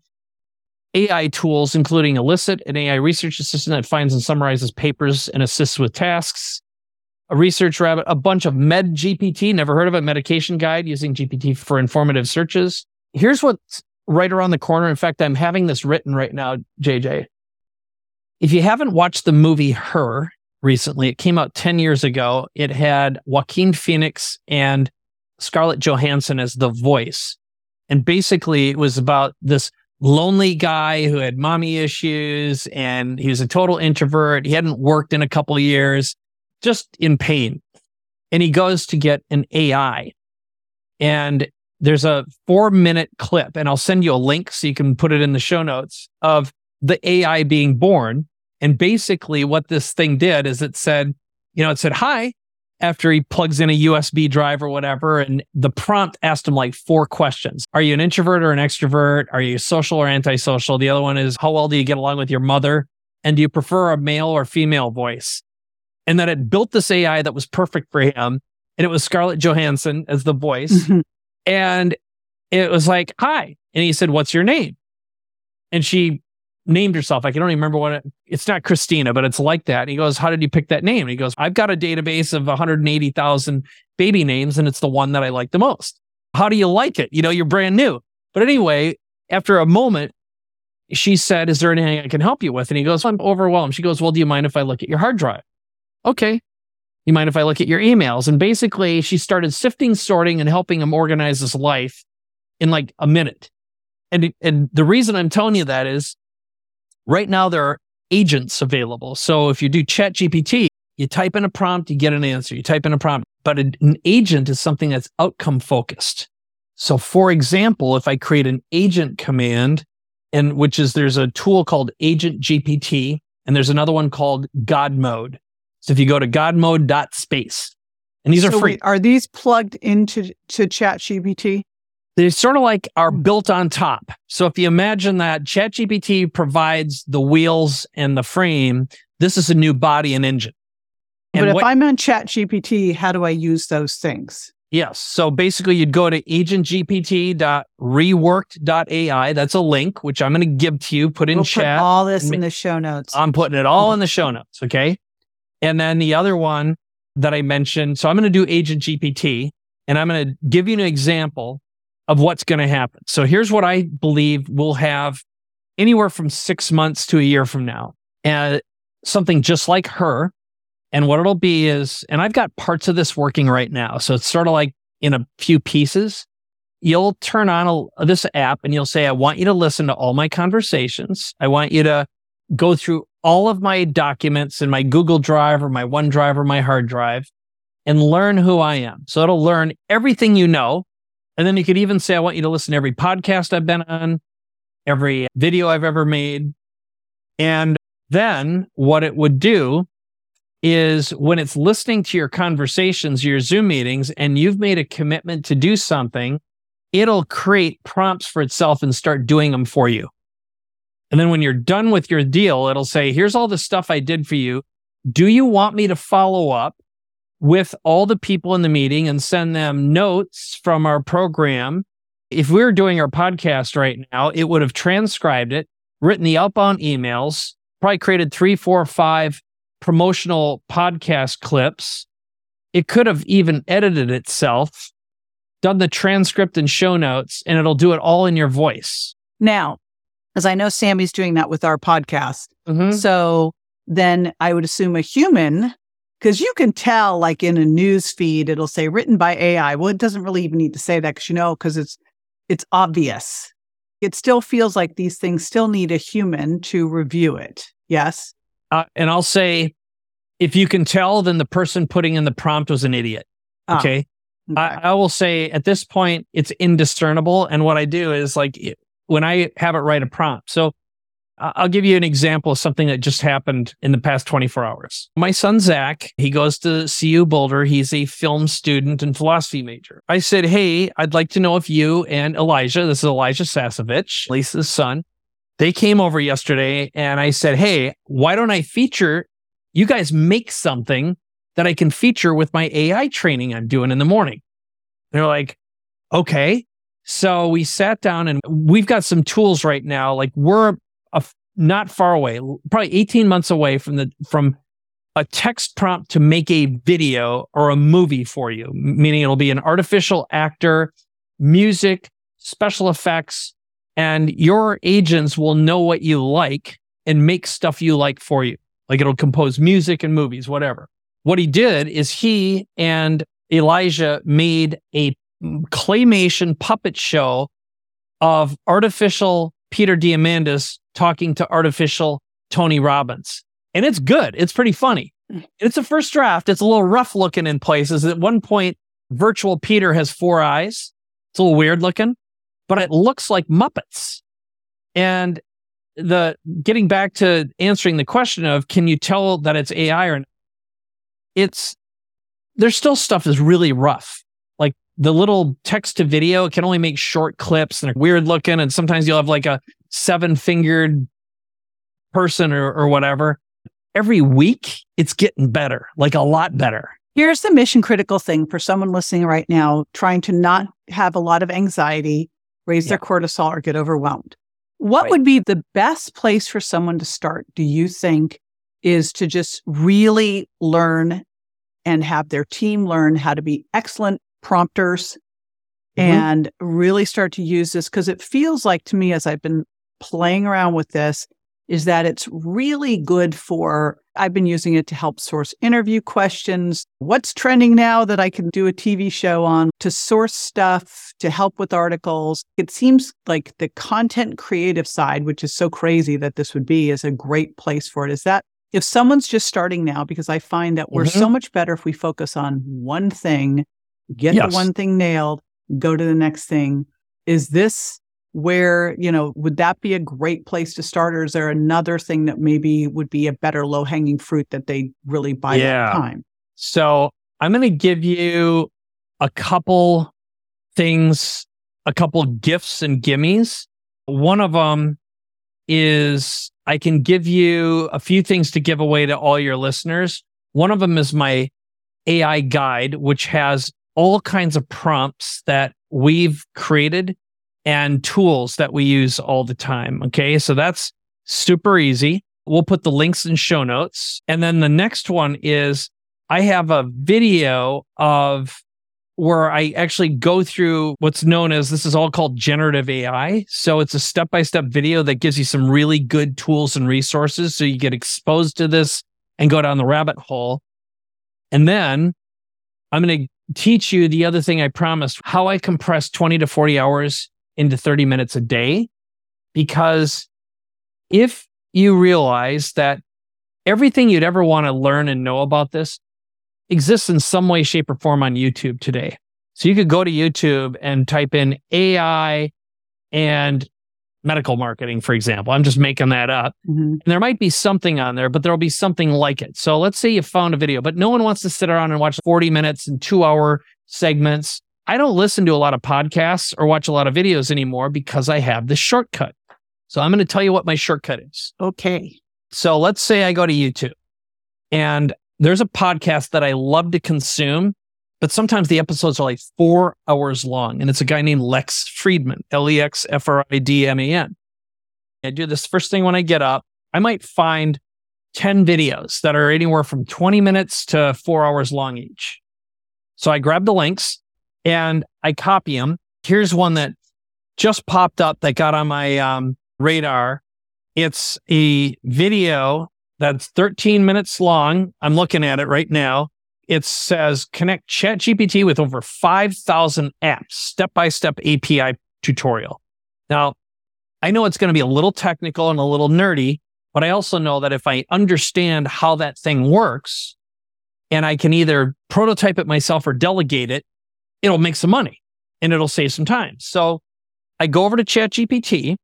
AI tools, including Elicit, an AI research assistant that finds and summarizes papers and assists with tasks. A research rabbit, a bunch of Med GPT, never heard of it, medication guide using GPT for informative searches. Here's what's right around the corner. In fact, I'm having this written right now, JJ. If you haven't watched the movie Her recently, it came out 10 years ago. It had Joaquin Phoenix and Scarlett Johansson as the voice. And basically, it was about this lonely guy who had mommy issues and he was a total introvert. He hadn't worked in a couple years, just in pain. And he goes to get an AI. And there's a four minute clip, and I'll send you a link so you can put it in the show notes of the AI being born. And basically, what this thing did is it said, you know, it said, Hi, after he plugs in a USB drive or whatever. And the prompt asked him like four questions Are you an introvert or an extrovert? Are you social or antisocial? The other one is, How well do you get along with your mother? And do you prefer a male or female voice? And then it built this AI that was perfect for him. And it was Scarlett Johansson as the voice. Mhm. And it was like, hi. And he said, what's your name? And she named herself. I can only remember what it, it's not Christina, but it's like that. And he goes, how did you pick that name? And he goes, I've got a database of 180,000 baby names and it's the one that I like the most. How do you like it? You know, you're brand new. But anyway, after a moment, she said, is there anything I can help you with? And he goes, I'm overwhelmed. She goes, well, do you mind if I look at your hard drive? Okay. You mind if I look at your emails? And basically, she started sifting, sorting, and helping him organize his life in like a minute. And, and the reason I'm telling you that is right now there are agents available. So if you do chat GPT, you type in a prompt, you get an answer. You type in a prompt, but an, agent is something that's outcome focused. So for example, if I create an agent command and which is there's a tool called agent GPT and there's another one called God mode. So if you go to godmode.space and these are free. wait, are these plugged into to Chat GPT? They sort of like are hmm. built on top. So if you imagine that ChatGPT provides the wheels and the frame, this is a new body and engine. And but if what- I'm on ChatGPT, how do I use those things? yes, so basically you'd go to agentgpt.reworkd.ai. That's a link which I'm going to give to you. Put in we'll chat. put all this in the show notes. I'm putting it all in the show notes. Okay. And then the other one that I mentioned. So I'm going to do Agent GPT and I'm going to give you an example of what's going to happen. So here's what I believe we'll have anywhere from six months to a year from now. And something just like her. And what it'll be is, and I've got parts of this working right now. So it's sort of like in a few pieces. You'll turn on a, this app and you'll say, I want you to listen to all my conversations. I want you to go through all of my documents in my Google Drive or my OneDrive or my hard drive and learn who I am. So it'll learn everything you know. And then you could even say, I want you to listen to every podcast I've been on, every video I've ever made. And then what it would do is when it's listening to your conversations, your Zoom meetings, and you've made a commitment to do something, it'll create prompts for itself and start doing them for you. And then when you're done with your deal, it'll say, here's all the stuff I did for you. Do you want me to follow up with all the people in the meeting and send them notes from our program? If we were doing our podcast right now, it would have transcribed it, written the outbound emails, probably created three, four, five promotional podcast clips. It could have even edited itself, done the transcript and show notes, and it'll do it all in your voice. Now, as I know Sammy's doing that with our podcast. Mhm. So then I would assume a human, because you can tell, like in a news feed, it'll say written by AI. Well, it doesn't really even need to say that because you know, because it's it's obvious. It still feels like these things still need a human to review it. Yes. Uh, and I'll say, if you can tell, then the person putting in the prompt was an idiot. Ah, Okay. okay. I, I will say at this point, it's indiscernible. And what I do is like when I have it write a prompt. So I'll give you an example of something that just happened in the past 24 hours. My son, Zach, he goes to CU Boulder. He's a film student and philosophy major. I said, Hey, I'd like to know if you and Elijah, this is Elijah Sasevich, Lisa's son, they came over yesterday and I said, Hey, why don't I feature you guys make something that I can feature with my AI training I'm doing in the morning? They're like, okay. So we sat down and we've got some tools right now. Like we're a not far away, probably 18 months away from the, from a text prompt to make a video or a movie for you, meaning it'll be an artificial actor, music, special effects, and your agents will know what you like and make stuff you like for you. Like it'll compose music and movies, whatever. What he did is he and Elijah made a claymation puppet show of artificial Peter Diamandis talking to artificial Tony Robbins. And it's good. It's pretty funny. Mm. It's a first draft. It's a little rough looking in places. At one point, virtual Peter has four eyes. It's a little weird looking, but it looks like Muppets. And the getting back to answering the question of can you tell that it's AI or not? It's there's still stuff that's really rough. The little text to video it can only make short clips and they're weird looking. And sometimes you'll have like a seven fingered person or, or whatever. Every week it's getting better, like a lot better. Here's the mission critical thing for someone listening right now, trying to not have a lot of anxiety, raise their cortisol, or get overwhelmed. What Right. would be the best place for someone to start, do you think, is to just really learn and have their team learn how to be excellent prompters Mhm. and really start to use this? Because it feels like to me, as I've been playing around with this, is that it's really good for I've been using it to help source interview questions. What's trending now that I can do a TV show on to source stuff, to help with articles. It seems like the content creative side, which is so crazy that this would be, is a great place for it. Is that if someone's just starting now, because I find that we're Mhm. so much better if we focus on one thing, get Yes. the one thing nailed, go to the next thing. Is this where, you know, would that be a great place to start? Or is there another thing that maybe would be a better low hanging fruit that they really buy Yeah. that time? So I'm going to give you a couple things, a couple gifts and gimmies. One of them is I can give you a few things to give away to all your listeners. One of them is my AI guide, which has all kinds of prompts that we've created and tools that we use all the time. Okay. So that's super easy. We'll put the links in show notes. And then the next one is I have a video of where I actually go through what's known as this is all called generative AI. So it's a step by step video that gives you some really good tools and resources. So you get exposed to this and go down the rabbit hole. And then I'm going to teach you the other thing I promised how I compress 20 to 40 hours into 30 minutes a day. Because if you realize that everything you'd ever want to learn and know about this exists in some way, shape, or form on YouTube today. So you could go to YouTube and type in AI and medical marketing, for example. I'm just making that up. Mhm. And there might be something on there, but there'll be something like it. So let's say you found a video, but no one wants to sit around and watch 40 minutes and two hour segments. I don't listen to a lot of podcasts or watch a lot of videos anymore because I have this shortcut. So I'm going to tell you what my shortcut is. Okay. So let's say I go to YouTube and there's a podcast that I love to consume, but sometimes the episodes are like four hours long. And it's a guy named Lex Fridman, L E X F R I D M A N. I do this first thing when I get up. I might find 10 videos that are anywhere from 20 minutes to four hours long each. So I grab the links and I copy them. Here's one that just popped up that got on my um, radar. It's a video that's 13 minutes long. I'm looking at it right now. It says connect ChatGPT with over 5,000 apps, step by step API tutorial. Now, I know it's going to be a little technical and a little nerdy, but I also know that if I understand how that thing works and I can either prototype it myself or delegate it, it'll make some money and it'll save some time. So I go over to ChatGPT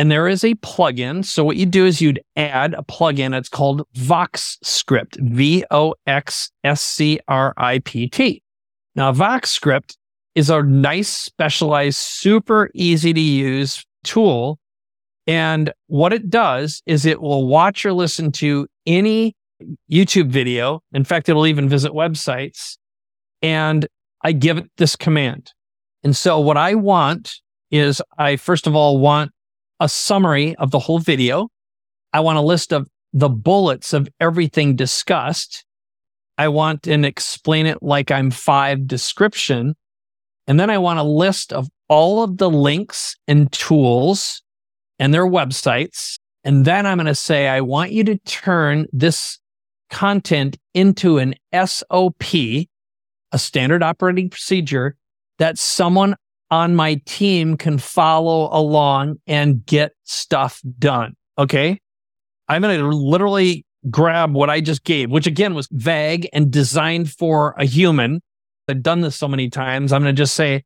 and there is a plugin. So what you do is you'd add a plugin. It's called VoxScript, V O X S C R I P T. Now, VoxScript is a nice, specialized, super easy to use tool. And what it does is it will watch or listen to any YouTube video. In fact, it'll even visit websites. And I give it this command. And so what I want is I first of all want a summary of the whole video. I want a list of the bullets of everything discussed. I want an explain it like I'm five description. And then I want a list of all of the links and tools and their websites. And then I'm going to say, I want you to turn this content into an SOP, a standard operating procedure that someone on my team can follow along and get stuff done. Okay. I'm going to literally grab what I just gave, which again was vague and designed for a human. I've done this so many times. I'm going to just say,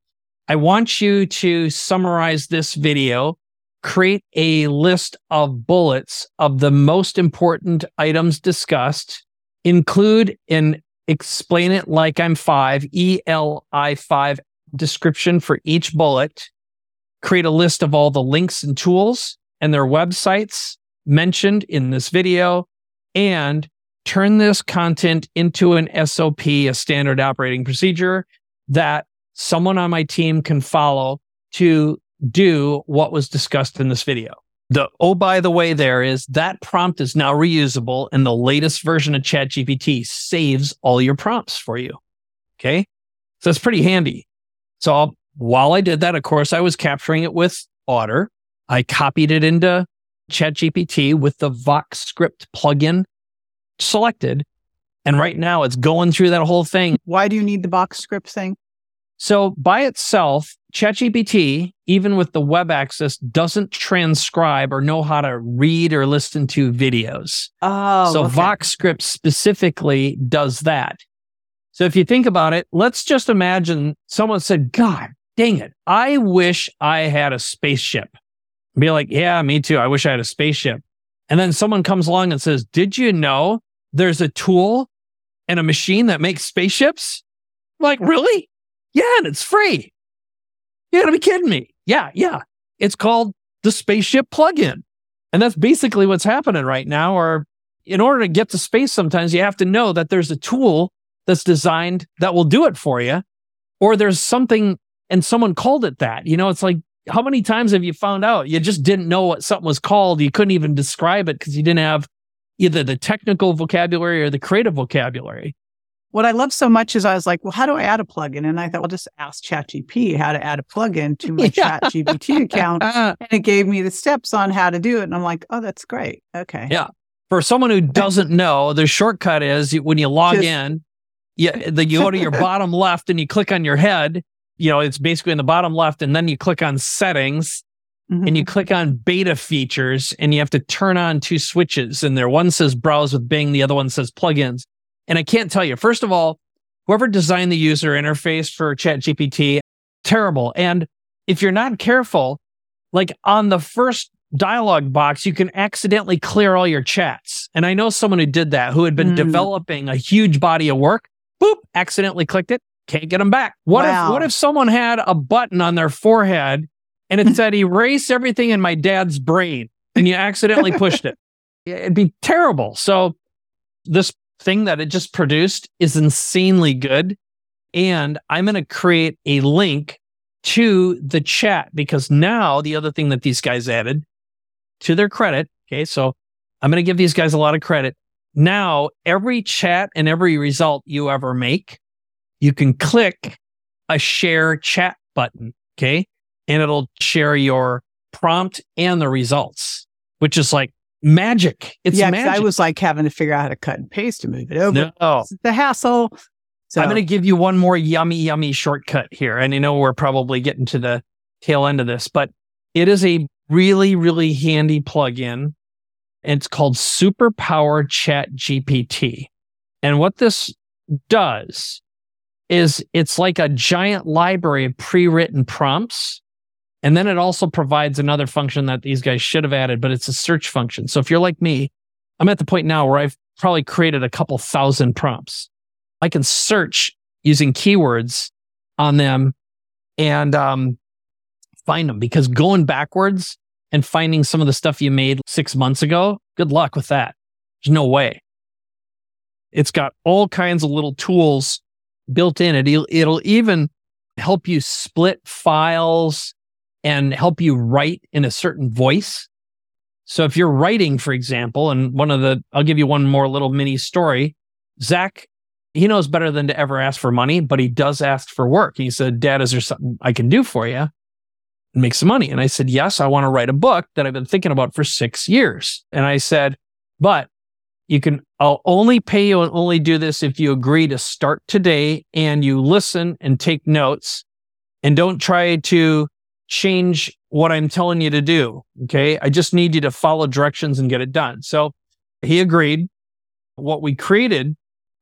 I want you to summarize this video, create a list of bullets of the most important items discussed, include and explain it like I'm five, E L I five description for each bullet, create a list of all the links and tools and their websites mentioned in this video, and turn this content into an SOP, a standard operating procedure that someone on my team can follow to do what was discussed in this video. The oh, by the way, there is that prompt is now reusable, and the latest version of ChatGPT saves all your prompts for you. Okay. So it's pretty handy. So while I did that, of course, I was capturing it with Otter. I copied it into ChatGPT with the Vox script plugin selected. And right now it's going through that whole thing. Why do you need the VoxScript thing? So by itself, ChatGPT, even with the web access, doesn't transcribe or know how to read or listen to videos. Oh, so okay. Vox script specifically does that. So if you think about it, let's just imagine someone said, God dang it, I wish I had a spaceship. Be like, yeah, me too. I wish I had a spaceship. And then someone comes along and says, Did you know there's a tool and a machine that makes spaceships? I'm like, really? Yeah, and it's free. You gotta be kidding me. Yeah, yeah. It's called the spaceship plugin. And that's basically what's happening right now. Or in order to get to space, sometimes you have to know that there's a tool that's designed that will do it for you. Or there's something and someone called it that. You know, it's like, how many times have you found out you just didn't know what something was called? You couldn't even describe it because you didn't have either the technical vocabulary or the creative vocabulary. What I love so much is I was like, well, how do I add a plugin? And I thought, well, just ask ChatGPT how to add a plugin to my Yeah. ChatGPT account. And it gave me the steps on how to do it. And I'm like, oh, that's great. Okay. Yeah. For someone who doesn't know, the shortcut is when you log Just- in, yeah, the, you go to your bottom left and you click on your head. You know, it's basically in the bottom left, and then you click on settings Mhm. and you click on beta features and you have to turn on two switches and there one says browse with Bing, the other one says plugins. And I can't tell you, first of all, whoever designed the user interface for ChatGPT, terrible. And if you're not careful, like on the first dialog box, you can accidentally clear all your chats. And I know someone who did that who had been Mm. developing a huge body of work. Boop, accidentally clicked it, can't get them back. What Wow. if what if someone had a button on their forehead and it said erase everything in my dad's brain and you accidentally pushed it? It'd be terrible. So this thing that it just produced is insanely good. And I'm going to create a link to the chat because now the other thing that these guys added to their credit. Okay. So I'm going to give these guys a lot of credit. Now, every chat and every result you ever make, you can click a share chat button. Okay. And it'll share your prompt and the results, which is like magic. It's yeah, magic. I was like having to figure out how to cut and paste to move it over. no. It's the hassle. So I'm going to give you one more yummy, yummy shortcut here. And I know we're probably getting to the tail end of this, but it is a really, really handy plugin. It's called Superpower Chat GPT. And what this does is it's like a giant library of pre written prompts. And then it also provides another function that these guys should have added, but it's a search function. So if you're like me, I'm at the point now where I've probably created a couple thousand prompts. I can search using keywords on them and um, find them because going backwards and finding some of the stuff you made six months ago, good luck with that. There's no way. It's got all kinds of little tools built in. It, it'll even help you split files and help you write in a certain voice. So if you're writing, for example, and one of the, I'll give you one more little mini story. Zach he knows better than to ever ask for money, but he does ask for work. He said, Dad, is there something I can do for you make some money? And I said, Yes, I want to write a book that I've been thinking about for six years. And I said, But you can, I'll only pay you and only do this if you agree to start today and you listen and take notes and don't try to change what I'm telling you to do. Okay. I just need you to follow directions and get it done. So he agreed. What we created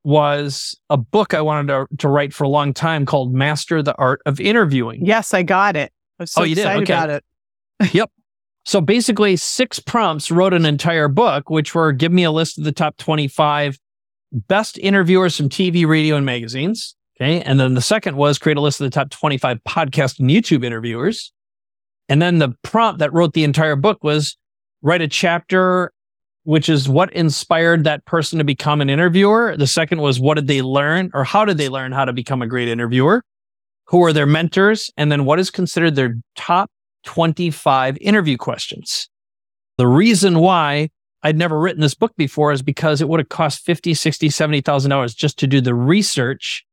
was a book I wanted to, to write for a long time called Master the Art of Interviewing. Yes, I got it. I was oh, so Oh, you did? excited Okay. about it. Yep. So basically, six prompts wrote an entire book, which were give me a list of the top 25 best interviewers from TV, radio, and magazines. Okay. And then the second was create a list of the top 25 podcast and YouTube interviewers. And then the prompt that wrote the entire book was write a chapter, which is what inspired that person to become an interviewer. The second was what did they learn or how did they learn how to become a great interviewer? Who are their mentors? And then what is considered their top 25 interview questions. The reason why I'd never written this book before is because it would have cost 50, 60, 70,000 dollars just to do the research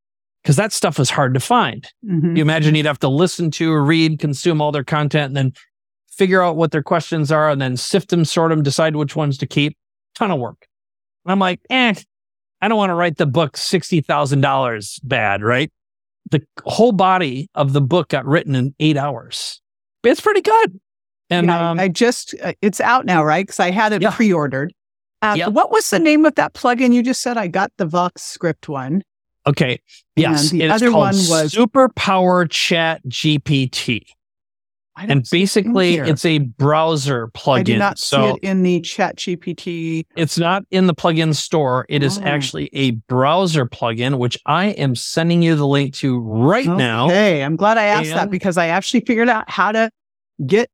because that stuff was hard to find. Mhm. You imagine you'd have to listen to, read, consume all their content and then figure out what their questions are and then sift them, sort them, decide which ones to keep. Ton of work. And I'm like, eh, I don't want to write the book $60,000 bad, right? The whole body of the book got written in eight hours. It's pretty good. And Yeah, I- um, I just, uh, it's out now, right? Because I had it Yeah. pre ordered. Uh, Yep. What was the name of that plugin you just said? I got the Vox script one. okay. Yes. And the other called one was- Superpower Chat GPT. And it basically, here. it's a browser I do plugin. not so see it in the Chat GPT. It's not in the plugin store. It is Oh. actually a browser plugin, which I am sending you the link to right now. Okay, I'm glad I asked that because I actually figured out how to get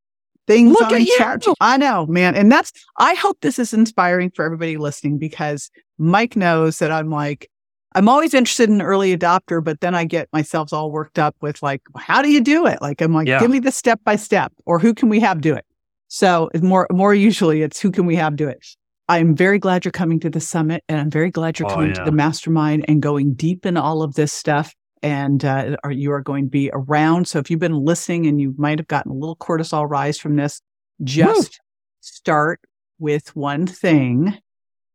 things Look on. Chat. I know, man, and that's. I hope this is inspiring for everybody listening because Mike knows that I'm like. I'm always interested in early adopter, but then I get myself all worked up with like, how do you do it? Like, I'm like, Yeah. give me the step by step, or who can we have do it? So more, more usually it's who can we have do it. I'm very glad you're coming to the summit, and I'm very glad you're Oh, coming to the mastermind and going deep in all of this stuff and uh, are, you are going to be around. So if you've been listening and you might have gotten a little cortisol rise from this, just start with one thing.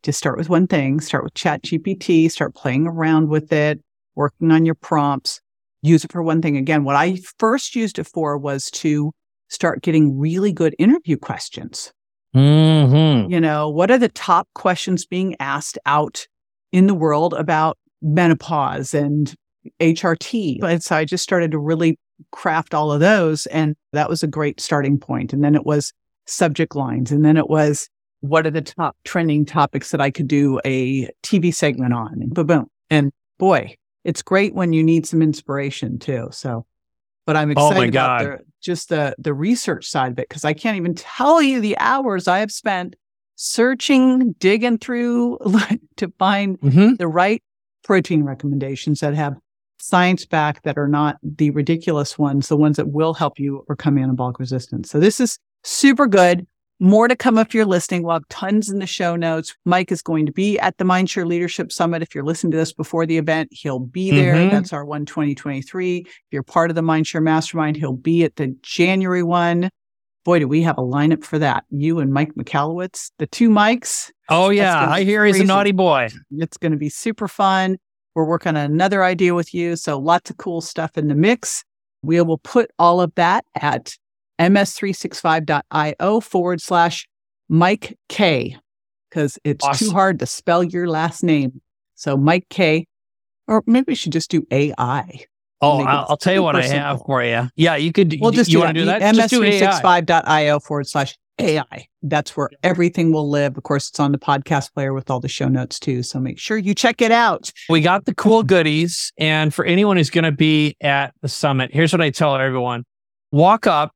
Just start with one thing. Start with Chat GPT. Start playing around with it, working on your prompts. Use it for one thing. Again, what I first used it for was to start getting really good interview questions. Mm-hmm. You know, what are the top questions being asked out in the world about menopause and HRT? And so I just started to really craft all of those. And that was a great starting point. And then it was subject lines. And then it was what are the top trending topics that I could do a TV segment on? And boom. And boy, it's great when you need some inspiration too. So, but I'm Oh excited about the, just the the research side of it because I can't even tell you the hours I have spent searching, digging through to find Mhm. the right protein recommendations that have science back that are not the ridiculous ones, the ones that will help you overcome anabolic resistance. So this is super good. More to come if you're listening. We'll have tons in the show notes. Mike is going to be at the Mindshare Leadership Summit. If you're listening to this before the event, he'll be there. Mhm. That's our one 2023. If you're part of the Mindshare Mastermind, he'll be at the January one. Boy, do we have a lineup for that. You and Mike Michalowicz, the two Mikes. Oh yeah, I hear he's a naughty boy. It's going to be super fun. We're working on another idea with you. So lots of cool stuff in the mix. We will put all of that at ms365.io forward slash Mike K because it's too hard to spell your last name. So Mike K, or maybe we should just do AI. Oh, I'll, I'll tell you what I have for you. Yeah, you could. We'll just you do want to do that. that? Just do AI. ms365.io forward slash AI. That's where everything will live. Of course, it's on the podcast player with all the show notes too. So make sure you check it out. We got the cool goodies. And for anyone who's going to be at the summit, here's what I tell everyone walk up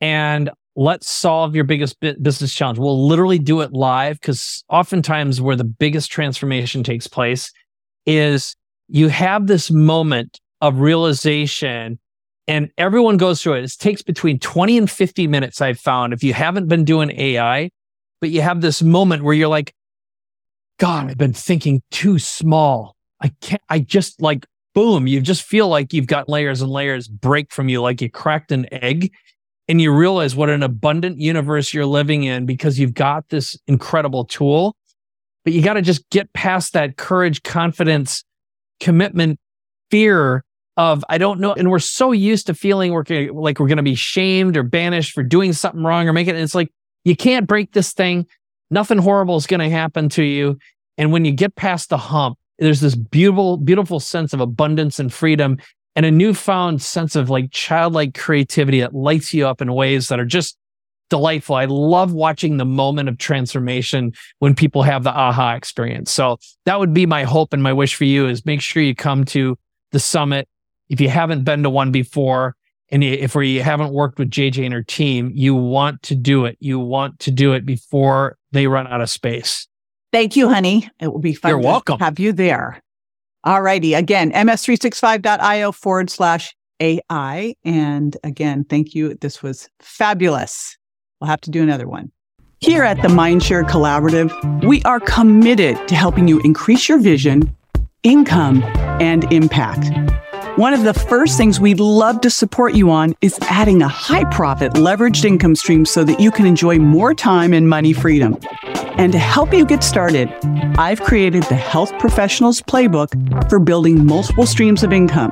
and let's solve your biggest business challenge. We'll literally do it live because oftentimes where the biggest transformation takes place is you have this moment of realization and everyone goes through it. It takes between 20 and 50 minutes, I've found, if you haven't been doing AI, but you have this moment where you're like, God, I've been thinking too small. I can't, I just like, boom, you just feel like you've got layers and layers break from you, like you cracked an egg. And you realize what an abundant universe you're living in because you've got this incredible tool. But you got to just get past that courage, confidence, commitment, fear of, I don't know. And we're so used to feeling we're like we're going to be shamed or banished for doing something wrong or making it. It's like, you can't break this thing. Nothing horrible is going to happen to you. And when you get past the hump, there's this beautiful, beautiful sense of abundance and freedom and a newfound sense of like childlike creativity that lights you up in ways that are just delightful. I love watching the moment of transformation when people have the aha experience. So that would be my hope and my wish for you is make sure you come to the summit. If you haven't been to one before, and if you haven't worked with JJ and her team, you want to do it. You want to do it before they run out of space. Thank you, honey. It will be fun You're to welcome. have you there. All righty. Again, ms365.io forward slash AI. And again, thank you. This was fabulous. We'll have to do another one. Here at the Mindshare Collaborative, we are committed to helping you increase your vision, income, and impact. One of the first things we'd love to support you on is adding a high profit leveraged income stream so that you can enjoy more time and money freedom. And to help you get started, I've created the Health Professionals Playbook for building multiple streams of income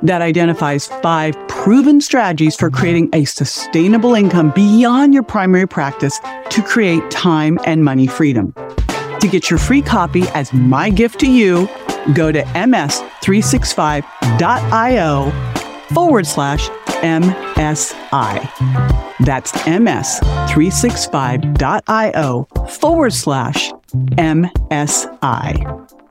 that identifies five proven strategies for creating a sustainable income beyond your primary practice to create time and money freedom. To get your free copy as my gift to you, go to ms365.io forward slash MSI. That's ms365.io forward slash MSI.